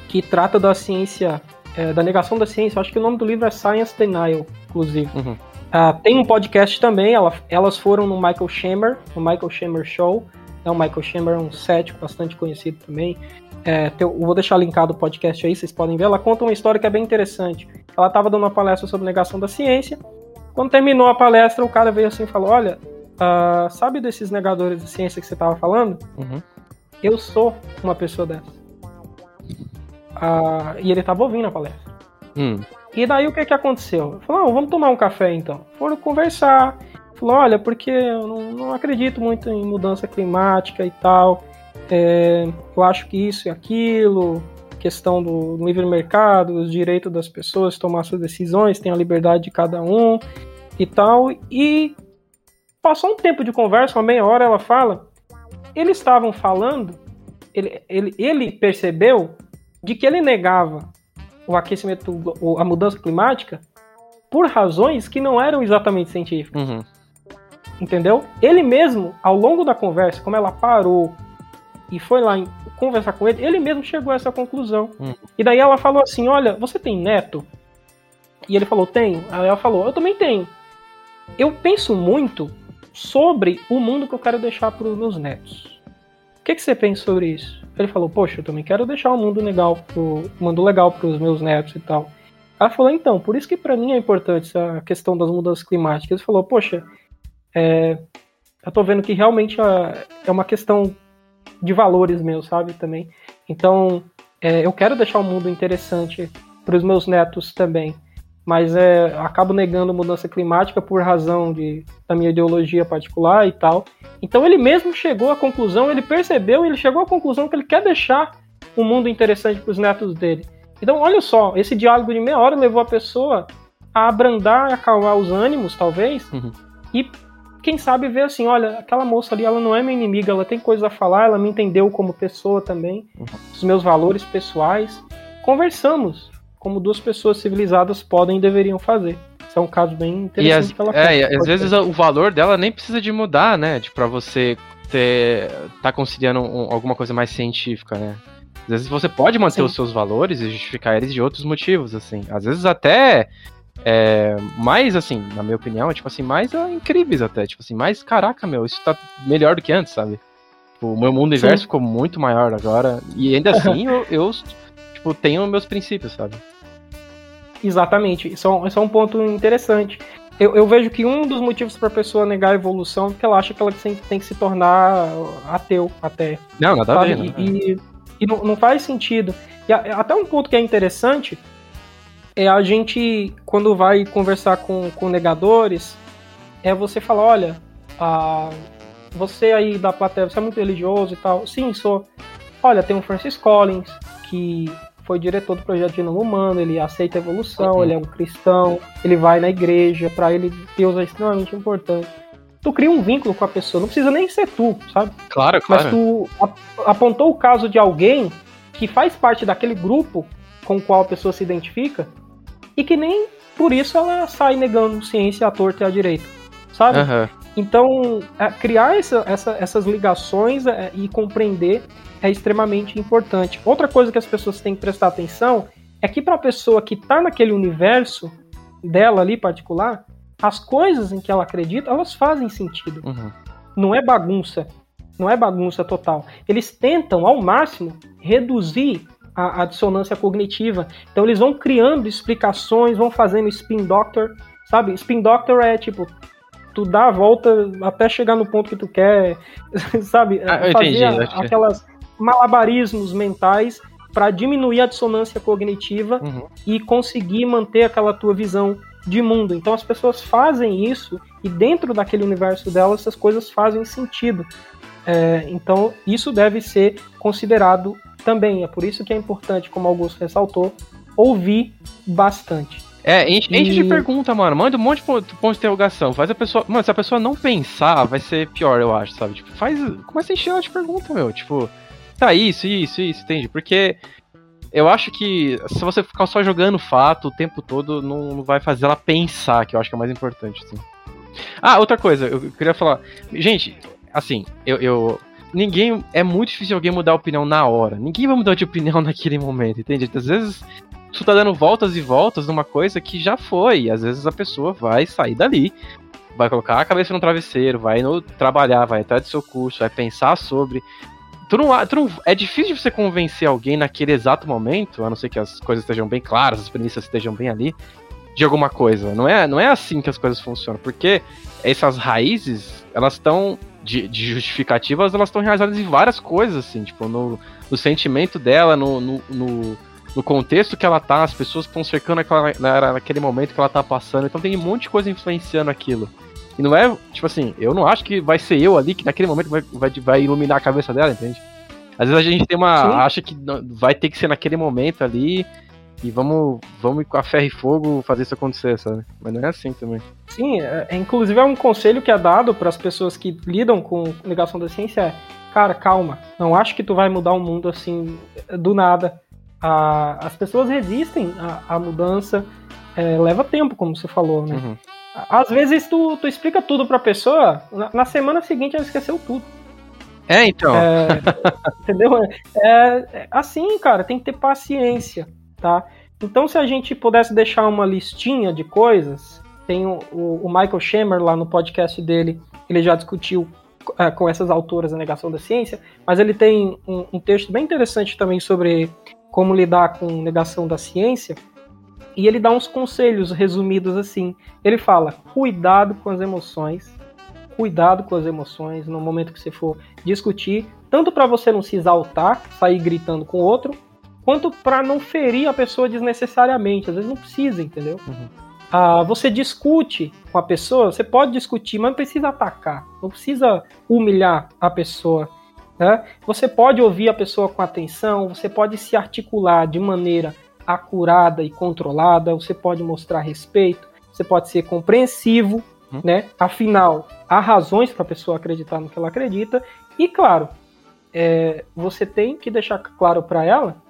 que trata da ciência, é, da negação da ciência. Acho que o nome do livro é Science Denial, inclusive. Uhum. Uh, tem um podcast também, ela, elas foram no Michael Schamer, no Michael Schamer Show, é o Michael Chamber, um cético bastante conhecido também. É, eu vou deixar linkado o podcast aí, vocês podem ver. Ela conta uma história que é bem interessante. Ela estava dando uma palestra sobre negação da ciência. Quando terminou a palestra, o cara veio assim e falou: Olha, uh, sabe desses negadores de ciência que você estava falando? Uhum. Eu sou uma pessoa dessa. Uh, e ele estava ouvindo a palestra. Hum. E daí o que, que aconteceu? Falou: Vamos tomar um café então. Foram conversar. Falou, olha, porque eu não, não acredito muito em mudança climática e tal. É, eu acho que isso e aquilo, questão do livre mercado, os direitos das pessoas tomar suas decisões, tem a liberdade de cada um e tal. E passou um tempo de conversa, uma meia hora, ela fala. Eles estavam falando, ele, ele, ele percebeu de que ele negava o aquecimento, a mudança climática por razões que não eram exatamente científicas. Uhum. Entendeu? Ele mesmo, ao longo da conversa, como ela parou e foi lá conversar com ele, ele mesmo chegou a essa conclusão. Hum. E daí ela falou assim: Olha, você tem neto? E ele falou: Tenho. Aí ela falou: Eu também tenho. Eu penso muito sobre o mundo que eu quero deixar para os meus netos. O que, que você pensa sobre isso? Ele falou: Poxa, eu também quero deixar um mundo legal, pro, um mundo legal para os meus netos e tal. Ela falou: Então, por isso que para mim é importante essa questão das mudanças climáticas. Ele falou: Poxa, é, eu tô vendo que realmente é, é uma questão de valores meus, sabe, também. Então, é, eu quero deixar o mundo interessante para os meus netos também, mas é, acabo negando mudança climática por razão de, da minha ideologia particular e tal. Então ele mesmo chegou à conclusão, ele percebeu, ele chegou à conclusão que ele quer deixar um mundo interessante para os netos dele. Então, olha só, esse diálogo de meia hora levou a pessoa a abrandar, a acalmar os ânimos, talvez, uhum. e quem sabe ver assim, olha, aquela moça ali, ela não é minha inimiga, ela tem coisa a falar, ela me entendeu como pessoa também, uhum. os meus valores pessoais. Conversamos, como duas pessoas civilizadas podem e deveriam fazer. Isso é um caso bem interessante as, que ela É, e às vezes o valor dela nem precisa de mudar, né? Tipo, pra você ter, tá conciliando um, alguma coisa mais científica, né? Às vezes você pode manter Sim. os seus valores e justificar eles de outros motivos, assim. Às vezes até é, mais, assim, na minha opinião, tipo assim, mais é, incríveis até. Tipo assim, mais, caraca, meu, isso tá melhor do que antes, sabe? Tipo, o meu mundo universo ficou muito maior agora. E ainda assim, eu, eu, tipo, tenho meus princípios, sabe? Exatamente. Isso é um, isso é um ponto interessante. Eu, eu vejo que um dos motivos para a pessoa negar a evolução é porque ela acha que ela tem que se tornar ateu até. Não, nada sabe? a ver. Né? E, e, e não, não faz sentido. E até um ponto que é interessante é a gente, quando vai conversar com, com negadores, é você falar, olha, ah, você aí da plateia, você é muito religioso e tal. Sim, sou. Olha, tem o Francis Collins, que foi diretor do projeto Genoma Humano, ele aceita a evolução, uhum. ele é um cristão, ele vai na igreja, para ele Deus é extremamente importante. Tu cria um vínculo com a pessoa, não precisa nem ser tu, sabe? Claro, claro. Mas tu apontou o caso de alguém que faz parte daquele grupo com o qual a pessoa se identifica e que nem por isso ela sai negando ciência à torta e à direita, sabe? Uhum. Então, é, criar essa, essa, essas ligações é, e compreender é extremamente importante. Outra coisa que as pessoas têm que prestar atenção é que para a pessoa que está naquele universo dela ali particular, as coisas em que ela acredita, elas fazem sentido. Uhum. Não é bagunça. Não é bagunça total. Eles tentam, ao máximo, reduzir a, a, dissonância cognitiva. Então eles vão criando explicações, vão fazendo spin doctor, sabe? Spin doctor é tipo tu dá a volta até chegar no ponto que tu quer, sabe? Ah, Fazer aquelas malabarismos mentais para diminuir a dissonância cognitiva Uhum. e conseguir manter aquela tua visão de mundo. Então as pessoas fazem isso e dentro daquele universo delas essas coisas fazem sentido. É, então isso deve ser considerado também. É por isso que é importante, como Augusto ressaltou, ouvir bastante. É, enche, enche de E- pergunta, mano. Manda um monte de ponto, ponto de interrogação. Faz a pessoa. Mano, se a pessoa não pensar, vai ser pior, eu acho, sabe? Tipo, faz. Começa a encher ela de pergunta, meu. Tipo, tá, isso, isso, isso, entende? Porque eu acho que se você ficar só jogando fato o tempo todo, não, não vai fazer ela pensar, que eu acho que é mais importante, assim. Ah, outra coisa, eu queria falar. Gente, assim, eu. eu ninguém. É muito difícil alguém mudar a opinião na hora. Ninguém vai mudar de opinião naquele momento, entende? Às vezes tu tá dando voltas e voltas numa coisa que já foi. Às vezes a pessoa vai sair dali, vai colocar a cabeça no travesseiro, vai no trabalhar, vai atrás do seu curso, vai pensar sobre. Tu não, tu não, é difícil você convencer alguém naquele exato momento, a não ser que as coisas estejam bem claras, as premissas estejam bem ali, de alguma coisa. Não é, não é assim que as coisas funcionam, porque essas raízes, elas estão de, de justificativas, elas estão realizadas em várias coisas, assim, tipo, no, no sentimento dela, no, no, no, no contexto que ela tá, as pessoas que estão cercando aquela, na- naquele momento que ela tá passando, então tem um monte de coisa influenciando aquilo. E não é, tipo assim, eu não acho que vai ser eu ali que naquele momento vai, vai, vai iluminar a cabeça dela, entende? Às vezes a gente tem uma. Sim. acha que vai ter que ser naquele momento ali. E vamos, vamos com a ferro e fogo fazer isso acontecer, sabe? Mas não é assim também. Sim, é, é, inclusive é um conselho que é dado para as pessoas que lidam com negação da ciência é, cara, calma, não acho que tu vai mudar o mundo assim do nada. A- as pessoas resistem à, à mudança, é, leva tempo, como você falou, né? Uhum. Às vezes tu, tu explica tudo pra pessoa, na, na semana seguinte ela esqueceu tudo. É, então. É, entendeu? É, é assim, cara, tem que ter paciência, tá? Então, se a gente pudesse deixar uma listinha de coisas, tem o, o- Michael Shemer lá no podcast dele, ele já discutiu é, com essas autoras a negação da ciência, mas ele tem um, um texto bem interessante também sobre como lidar com negação da ciência, e ele dá uns conselhos resumidos assim. Ele fala: cuidado com as emoções, cuidado com as emoções no momento que você for discutir, tanto para você não se exaltar, sair gritando com o outro, quanto para não ferir a pessoa desnecessariamente. Às vezes não precisa, entendeu? Uhum. Ah, você discute com a pessoa, você pode discutir, mas não precisa atacar, não precisa humilhar a pessoa. Né? Você pode ouvir a pessoa com atenção, você pode se articular de maneira acurada e controlada, você pode mostrar respeito, você pode ser compreensivo, Uhum. né? Afinal, há razões para a pessoa acreditar no que ela acredita, e claro, é, você tem que deixar claro para ela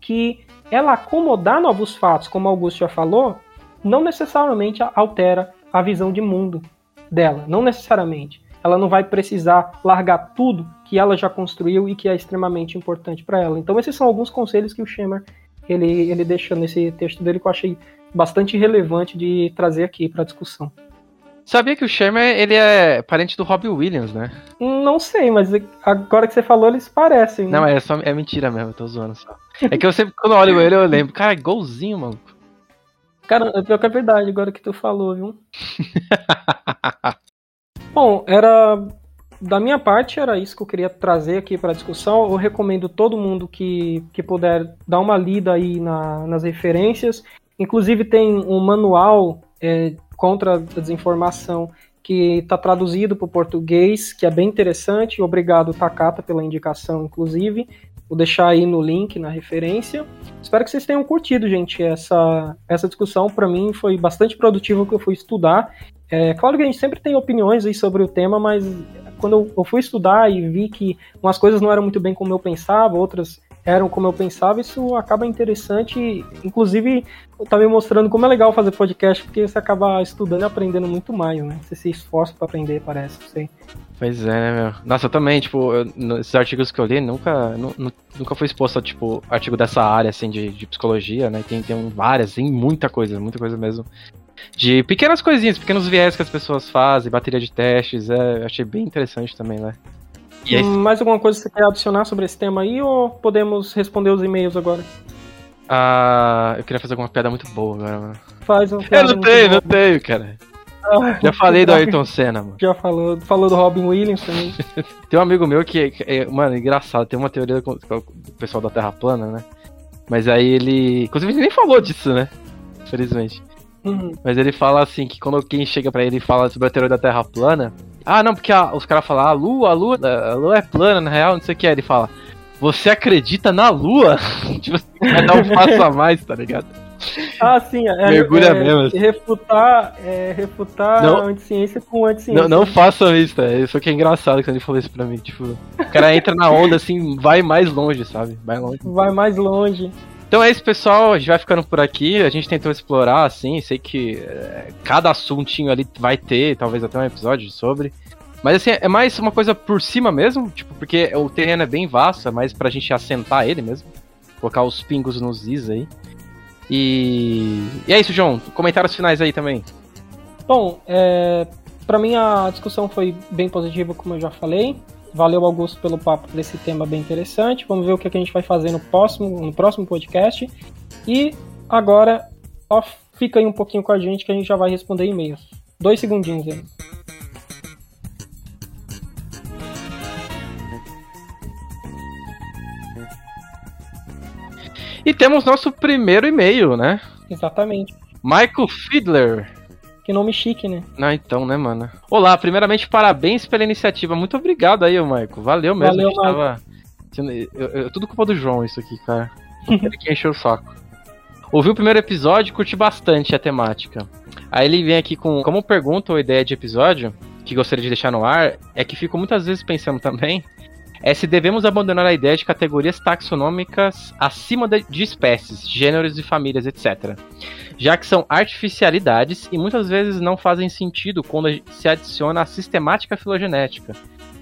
que ela acomodar novos fatos, como Augusto já falou, não necessariamente altera a visão de mundo dela, não necessariamente. Ela não vai precisar largar tudo que ela já construiu e que é extremamente importante para ela. Então esses são alguns conselhos que o Schemer ele, ele deixa nesse texto dele que eu achei bastante relevante de trazer aqui para discussão. Sabia que o Sherman, ele é parente do Robbie Williams, né? Não sei, mas agora que você falou, eles parecem. né? Não, é só é mentira mesmo, eu tô zoando só. É que eu sempre, quando olho ele, eu lembro, cara, igualzinho, mano. Cara, pior que é verdade, agora que tu falou, viu? Bom, era. Da minha parte, era isso que eu queria trazer aqui para discussão. Eu recomendo todo mundo que, que puder dar uma lida aí na- nas referências. Inclusive, tem um manual é, contra a desinformação que está traduzido para o português, que é bem interessante. Obrigado, Takata, pela indicação, inclusive. Vou deixar aí no link, na referência. Espero que vocês tenham curtido, gente, essa, essa discussão. Para mim foi bastante produtivo que eu fui estudar. É claro que a gente sempre tem opiniões aí sobre o tema, mas quando eu, eu fui estudar e vi que umas coisas não eram muito bem como eu pensava, outras eram como eu pensava, isso acaba interessante. Inclusive, tá me mostrando como é legal fazer podcast, porque você acaba estudando e aprendendo muito mais, né? Você se esforça para aprender, parece, não sei. Pois é, né, meu? Nossa, eu também, tipo, eu, nesses artigos que eu li, nunca, nu- nu- nunca fui exposto a, tipo, artigo dessa área, assim, de, de psicologia, né? Tem, tem várias, assim, muita coisa, muita coisa mesmo. De pequenas coisinhas, pequenos viés que as pessoas fazem, bateria de testes, é, achei bem interessante também, né? Aí, Hum, Mais alguma coisa que você quer adicionar sobre esse tema aí, ou podemos responder os e-mails agora? ah, eu queria fazer alguma piada muito boa agora, mano. Faz uma Eu piada não muito tenho, boa. não tenho, cara. Ah, Já falei do Ayrton Senna, mano. Já falou, falou do Robin Williams também. Tem um amigo meu que, que é, mano, engraçado, tem uma teoria com, com o pessoal da Terra plana, né? Mas aí ele. Inclusive, ele nem falou disso, né? Infelizmente. Uhum. Mas ele fala assim que quando alguém chega pra ele e fala sobre a teoria da Terra plana, ah, não, porque a- os caras falam, ah, a lua, a lua, a lua é plana, na real, não sei o que. Aí ele fala, você acredita na lua? tipo assim, vai dar um passo a mais, tá ligado? Ah, sim, é, Mergulha é, mesmo, assim. Refutar, é, refutar Não. a anticiência com anticiência. Não, não façam isso, tá? Isso que é engraçado quando ele falou isso pra mim. Tipo, o cara entra na onda assim, vai mais longe, sabe? Vai longe. Vai mais longe. Então é isso, pessoal. A gente vai ficando por aqui. A gente tentou explorar, assim. Sei que é, cada assuntinho ali vai ter, talvez até um episódio sobre. Mas assim, é mais uma coisa por cima mesmo, tipo, porque o terreno é bem vasto, é mais pra gente assentar ele mesmo. Colocar os pingos nos is aí. E, e é isso, João. Comentários finais aí também. Bom, é, para mim a discussão foi bem positiva, como eu já falei. Valeu, Augusto, pelo papo desse tema bem interessante. Vamos ver o que a gente vai fazer no próximo, no próximo podcast. E agora, só fica aí um pouquinho com a gente que a gente já vai responder e-mails. Dois segundinhos aí. E temos nosso primeiro e-mail, né? Exatamente. Michael Fiedler. Que nome chique, né? Ah, então, né, mano? Olá, primeiramente, parabéns pela iniciativa. Muito obrigado aí, ô Maico. Valeu mesmo. Valeu, a gente tava... eu, eu- tudo culpa do João, isso aqui, cara. Ele que encheu o saco. Ouvi o primeiro episódio e curti bastante a temática. Aí ele vem aqui com como pergunta ou ideia de episódio, que gostaria de deixar no ar, é que fico muitas vezes pensando também, é se devemos abandonar a ideia de categorias taxonômicas acima de, espécies, gêneros e famílias, etc já que são artificialidades e muitas vezes não fazem sentido quando se adiciona a sistemática filogenética.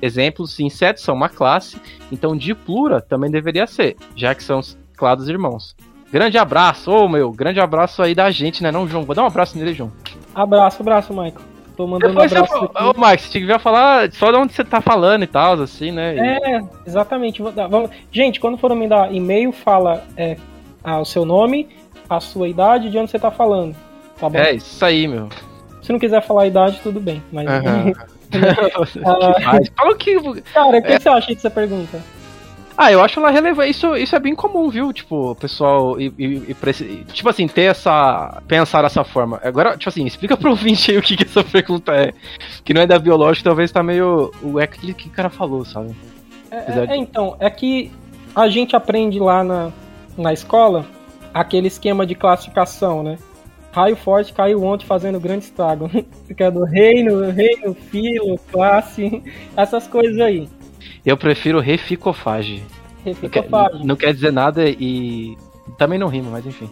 Exemplos, insetos são uma classe, então diplura também deveria ser, já que são clados irmãos. Grande abraço, ô meu, grande abraço aí da gente, né não, João? Vou dar um abraço nele, João. Abraço, abraço, Michael. Tô mandando Depois você, abraço ô aqui. Max, você devia falar só de onde você tá falando e tal, assim, né? É, exatamente. Vamos- Gente, quando for me dar e-mail, fala é, ah, o seu nome, a sua idade e de onde você tá falando. Tá bom? É, isso aí, meu. Se não quiser falar a idade, tudo bem. Mas. Ah. Fala o que. Cara, o que você acha dessa pergunta? Ah, eu acho ela relevante. Isso, isso é bem comum, viu? Tipo, o pessoal. E, e- e tipo assim, ter essa. Pensar dessa forma. Agora, tipo assim, explica pro ouvinte aí o que, que essa pergunta é. Que não é da biológica, talvez tá meio. O eco que, que o cara falou, sabe? É, de- é, então, é que a gente aprende lá na, na escola aquele esquema de classificação, né? Raio forte caiu ontem fazendo grande estrago. Que é do reino, reino, filo, classe, essas coisas aí. Eu prefiro reficofage. Não quer, Reficofage. não quer dizer nada e. Também não rima, mas enfim.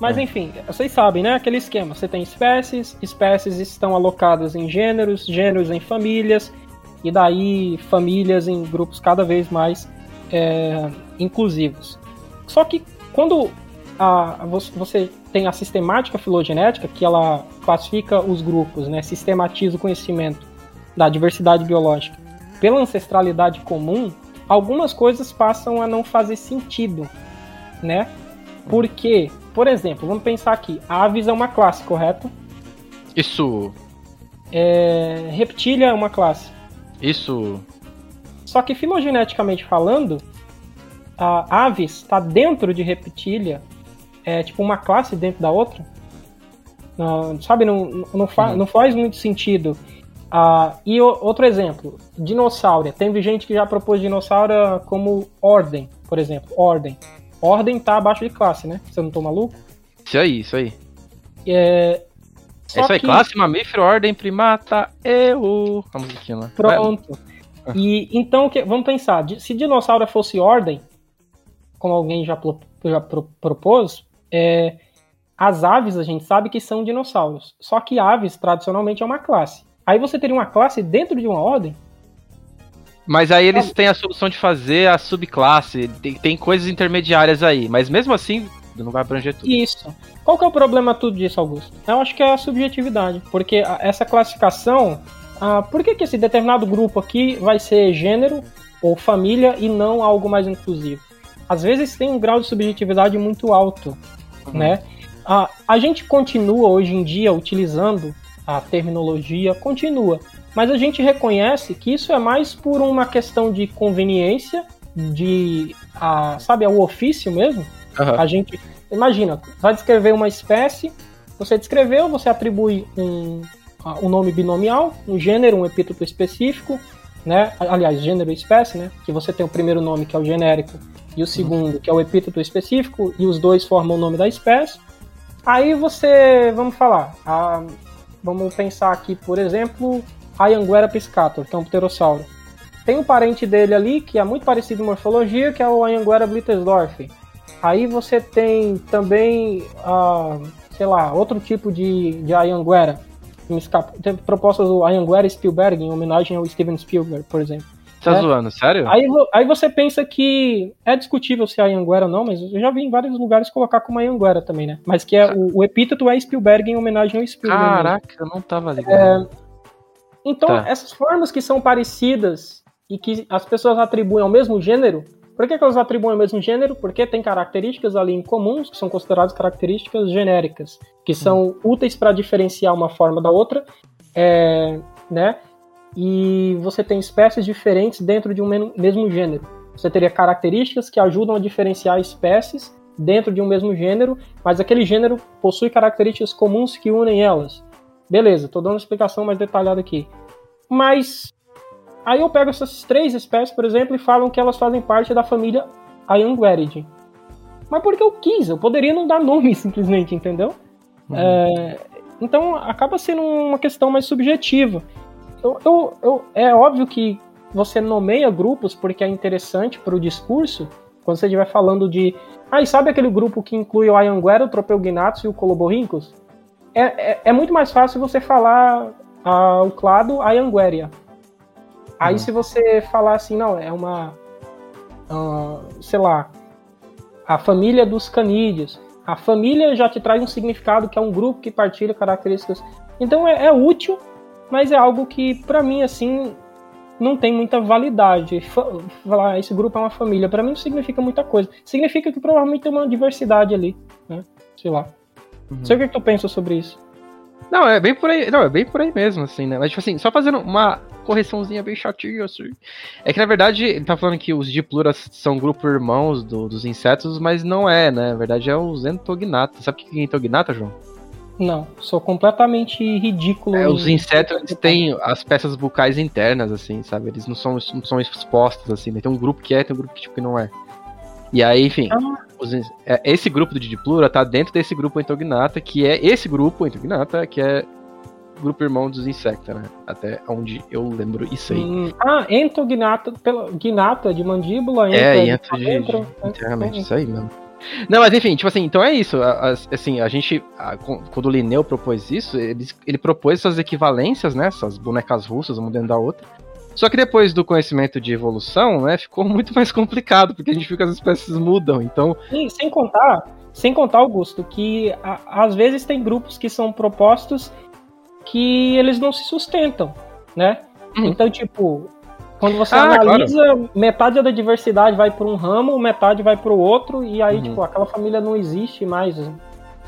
Mas É. enfim, vocês sabem, né? Aquele esquema. Você tem espécies, espécies estão alocadas em gêneros, gêneros em famílias, e daí famílias em grupos cada vez mais é, inclusivos. Só que quando a- você- você tem a sistemática filogenética, que ela classifica os grupos, né? Sistematiza o conhecimento da diversidade biológica pela ancestralidade comum, algumas coisas passam a não fazer sentido, né? Porque, por exemplo, vamos pensar aqui, aves é uma classe, correto? Isso. É, reptília é uma classe. Isso. Só que filogeneticamente falando, a aves está dentro de reptília, é tipo uma classe dentro da outra. Não, sabe, não, não, fa- Uhum. não faz muito sentido. Ah, e o- outro exemplo, dinossauro. Teve gente que já propôs dinossauro como ordem, por exemplo, ordem. Ordem tá abaixo de classe, né? Você não tô maluco? Isso aí, isso aí. É, É isso aí, que- classe, mamífero, ordem, primata, eu. A musiquinha lá. Pronto. E então, que- vamos pensar, se dinossauro fosse ordem, como alguém já, pro- já pro- propôs, é, as aves a gente sabe que são dinossauros. Só que aves, tradicionalmente, é uma classe. Aí você teria uma classe dentro de uma ordem? Mas aí eles têm a solução de fazer a subclasse, tem, tem coisas intermediárias aí, mas mesmo assim não vai abranger tudo. Isso. Qual que é o problema tudo disso, Augusto? Eu acho que é a subjetividade. Porque essa classificação. ah, por que, que esse determinado grupo aqui vai ser gênero ou família e não algo mais inclusivo? Às vezes tem um grau de subjetividade muito alto, né? A, a gente continua hoje em dia utilizando a terminologia, continua. Mas a gente reconhece que isso é mais por uma questão de conveniência, de, a, sabe, o ofício mesmo, Uhum. A gente. Imagina, vai descrever uma espécie, você descreveu, você atribui um, um nome binomial, um gênero, um epíteto específico, né? Aliás, gênero e espécie, né? Que você tem o primeiro nome, que é o genérico, e o segundo, que é o epíteto específico, e os dois formam o nome da espécie. Aí você, vamos falar, a, vamos pensar aqui, por exemplo, a Anguera piscator, que é um pterossauro. Tem um parente dele ali, que é muito parecido em morfologia, que é o Anguera blittersdorf. Aí você tem também, uh, sei lá, outro tipo de, de Anguera. Teve propostas do Anguera Spielberg, em homenagem ao Steven Spielberg, por exemplo. Tá é. zoando, sério? Aí, aí você pensa que é discutível se é Anguera ou não, mas eu já vi em vários lugares colocar como Anguera também, né? Mas que é o, o epíteto é Spielberg em homenagem ao Spielberg. Caraca, eu não tava ligado. É, então, tá. essas formas que são parecidas e que as pessoas atribuem ao mesmo gênero, por que, que elas atribuem ao mesmo gênero? Porque tem características ali em comuns, que são consideradas características genéricas, que são hum. úteis para diferenciar uma forma da outra, é, né? E você tem espécies diferentes dentro de um mesmo gênero. Você teria características que ajudam a diferenciar espécies dentro de um mesmo gênero, mas aquele gênero possui características comuns que unem elas. Beleza, estou dando uma explicação mais detalhada aqui. Mas aí eu pego essas três espécies, por exemplo, e falam que elas fazem parte da família Ayangueridae. Mas porque eu quis, eu poderia não dar nome simplesmente, entendeu? Uhum. É, então acaba sendo uma questão mais subjetiva. Eu, eu, eu, é óbvio que você nomeia grupos porque é interessante para o discurso, quando você estiver falando de. Ah, e sabe aquele grupo que inclui o Ayanguera, o Tropeugnatz e o Coloborrincos? É, é, é, muito mais fácil você falar ah, o clado Ayangueria. Aí uhum. se você falar assim, não, é uma. Uh, sei lá. A família dos canídeos. A família já te traz um significado que é um grupo que partilha características. Então é, é útil, mas é algo que, para mim, assim, não tem muita validade. Falar ah, esse grupo é uma família, para mim não significa muita coisa. Significa que provavelmente tem uma diversidade ali, né? Sei lá. Uhum. Sei o que, que tu pensa sobre isso. Não, é bem por aí. Não, é bem por aí mesmo, assim, né? Mas, tipo assim, só fazendo uma correçãozinha bem chatinha, assim. É que, na verdade, ele tá falando que os dipluras são grupo irmãos do, dos insetos, mas não é, né? Na verdade, é os entognatas. Sabe o que é entognata, João? Não, sou completamente ridículo. É, os insetos eles têm as peças bucais internas, assim, sabe? Eles não são, não são expostos, assim, né? Tem um grupo que é, tem um grupo que, tipo, que não é. E aí, enfim, ah. os, é, esse grupo do Diplura tá dentro desse grupo Entognata, que é esse grupo Entognata, que é o grupo irmão dos Insecta, né? Até onde eu lembro isso aí. Hum, ah, Entognata, pela, gnata de mandíbula, é, ento de, de, de, internamente, isso aí mesmo. Não, mas enfim, tipo assim, então é isso. Assim, a gente, quando o Linneu propôs isso, ele, ele propôs essas equivalências, né? Essas bonecas russas, uma dentro da outra. Só que depois do conhecimento de evolução, né, ficou muito mais complicado, porque a gente fica que as espécies mudam, então... E sem contar, sem contar, Augusto, que a, às vezes tem grupos que são propostos que eles não se sustentam, né? Uhum. Então, tipo, quando você ah, analisa, claro. metade da diversidade vai para um ramo, metade vai para o outro, e aí, uhum. tipo, aquela família não existe mais.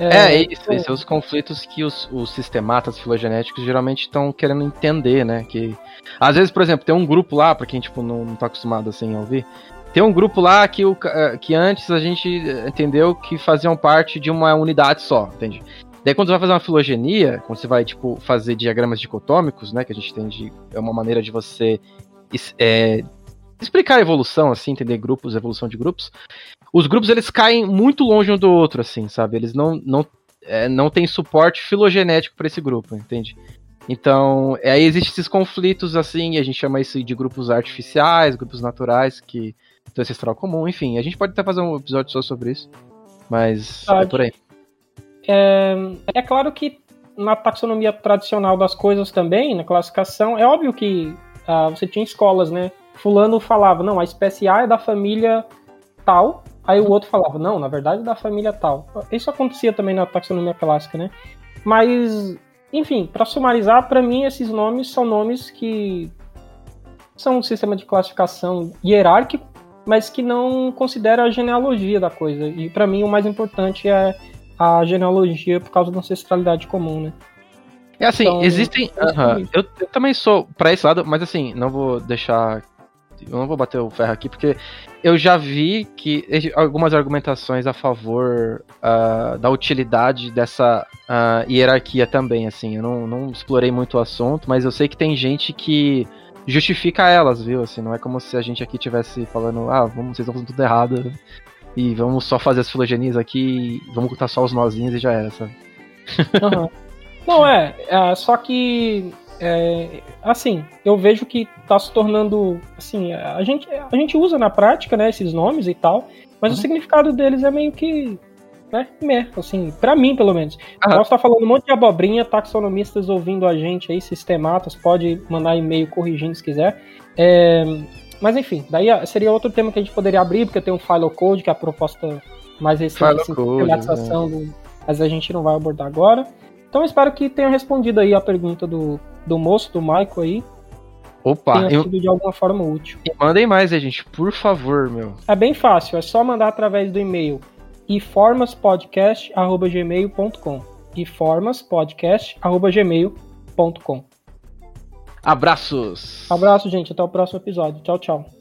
É, é isso, tipo... esses são os conflitos que os, os sistematas filogenéticos geralmente estão querendo entender, né? Que às vezes, por exemplo, tem um grupo lá, para quem tipo não, não tá acostumado assim a ouvir, tem um grupo lá que, o, eh, que antes a gente entendeu que faziam parte de uma unidade só, entende? Daí quando você vai fazer uma filogenia, quando você vai tipo fazer diagramas dicotômicos, né, que a gente tem de é uma maneira de você é, explicar a evolução, assim, entender grupos, evolução de grupos, os grupos eles caem muito longe um do outro, assim, sabe? Eles não, não, é, não têm suporte filogenético para esse grupo, entende? Então, é, aí existem esses conflitos, assim, a gente chama isso de grupos artificiais, grupos naturais, que tem ancestral comum, enfim, a gente pode até fazer um episódio só sobre isso, mas pode. é por aí. É, é claro que na taxonomia tradicional das coisas também, na classificação, é óbvio que uh, você tinha escolas, né? Fulano falava, não, a espécie A é da família tal, aí o outro falava, não, na verdade é da família tal. Isso acontecia também na taxonomia clássica, né? Mas, enfim, para sumarizar, para mim esses nomes são nomes que são um sistema de classificação hierárquico, mas que não considera a genealogia da coisa. E para mim o mais importante é a genealogia por causa da ancestralidade comum, né? É assim, então, existem. Uh -huh, eu, eu, também sou pra esse lado, mas assim, não vou deixar eu não vou bater o ferro aqui, porque eu já vi que algumas argumentações a favor uh, da utilidade dessa uh, hierarquia também, assim. Eu não, não explorei muito o assunto, mas eu sei que tem gente que justifica elas, viu? Assim, não é como se a gente aqui tivesse falando, ah, vamos, vocês estão fazendo tudo errado e vamos só fazer as filogenias aqui, vamos botar só os nozinhos e já era, sabe? Uhum. Não, é, é, só que é, assim, eu vejo que está se tornando, assim, a gente, a gente usa na prática, né, esses nomes e tal, mas uhum. o significado deles é meio que, né, meh, assim, para mim, pelo menos. Uhum. Posso estar falando um monte de abobrinha, taxonomistas ouvindo a gente aí, sistematas, pode mandar e-mail corrigindo se quiser. É, mas enfim, daí seria outro tema que a gente poderia abrir, porque tem um File Code, que é a proposta mais recente, assim, de sistematização, né? mas a gente não vai abordar agora. Então espero que tenha respondido aí a pergunta do, do moço, do Michael aí. Opa, tenha eu... sido de alguma forma útil. E mandem mais aí, gente, por favor, meu. É bem fácil, é só mandar através do e-mail informaspodcast.gmail.com informaspodcast.gmail.com Abraços! Abraço, gente. Até o próximo episódio. Tchau, tchau.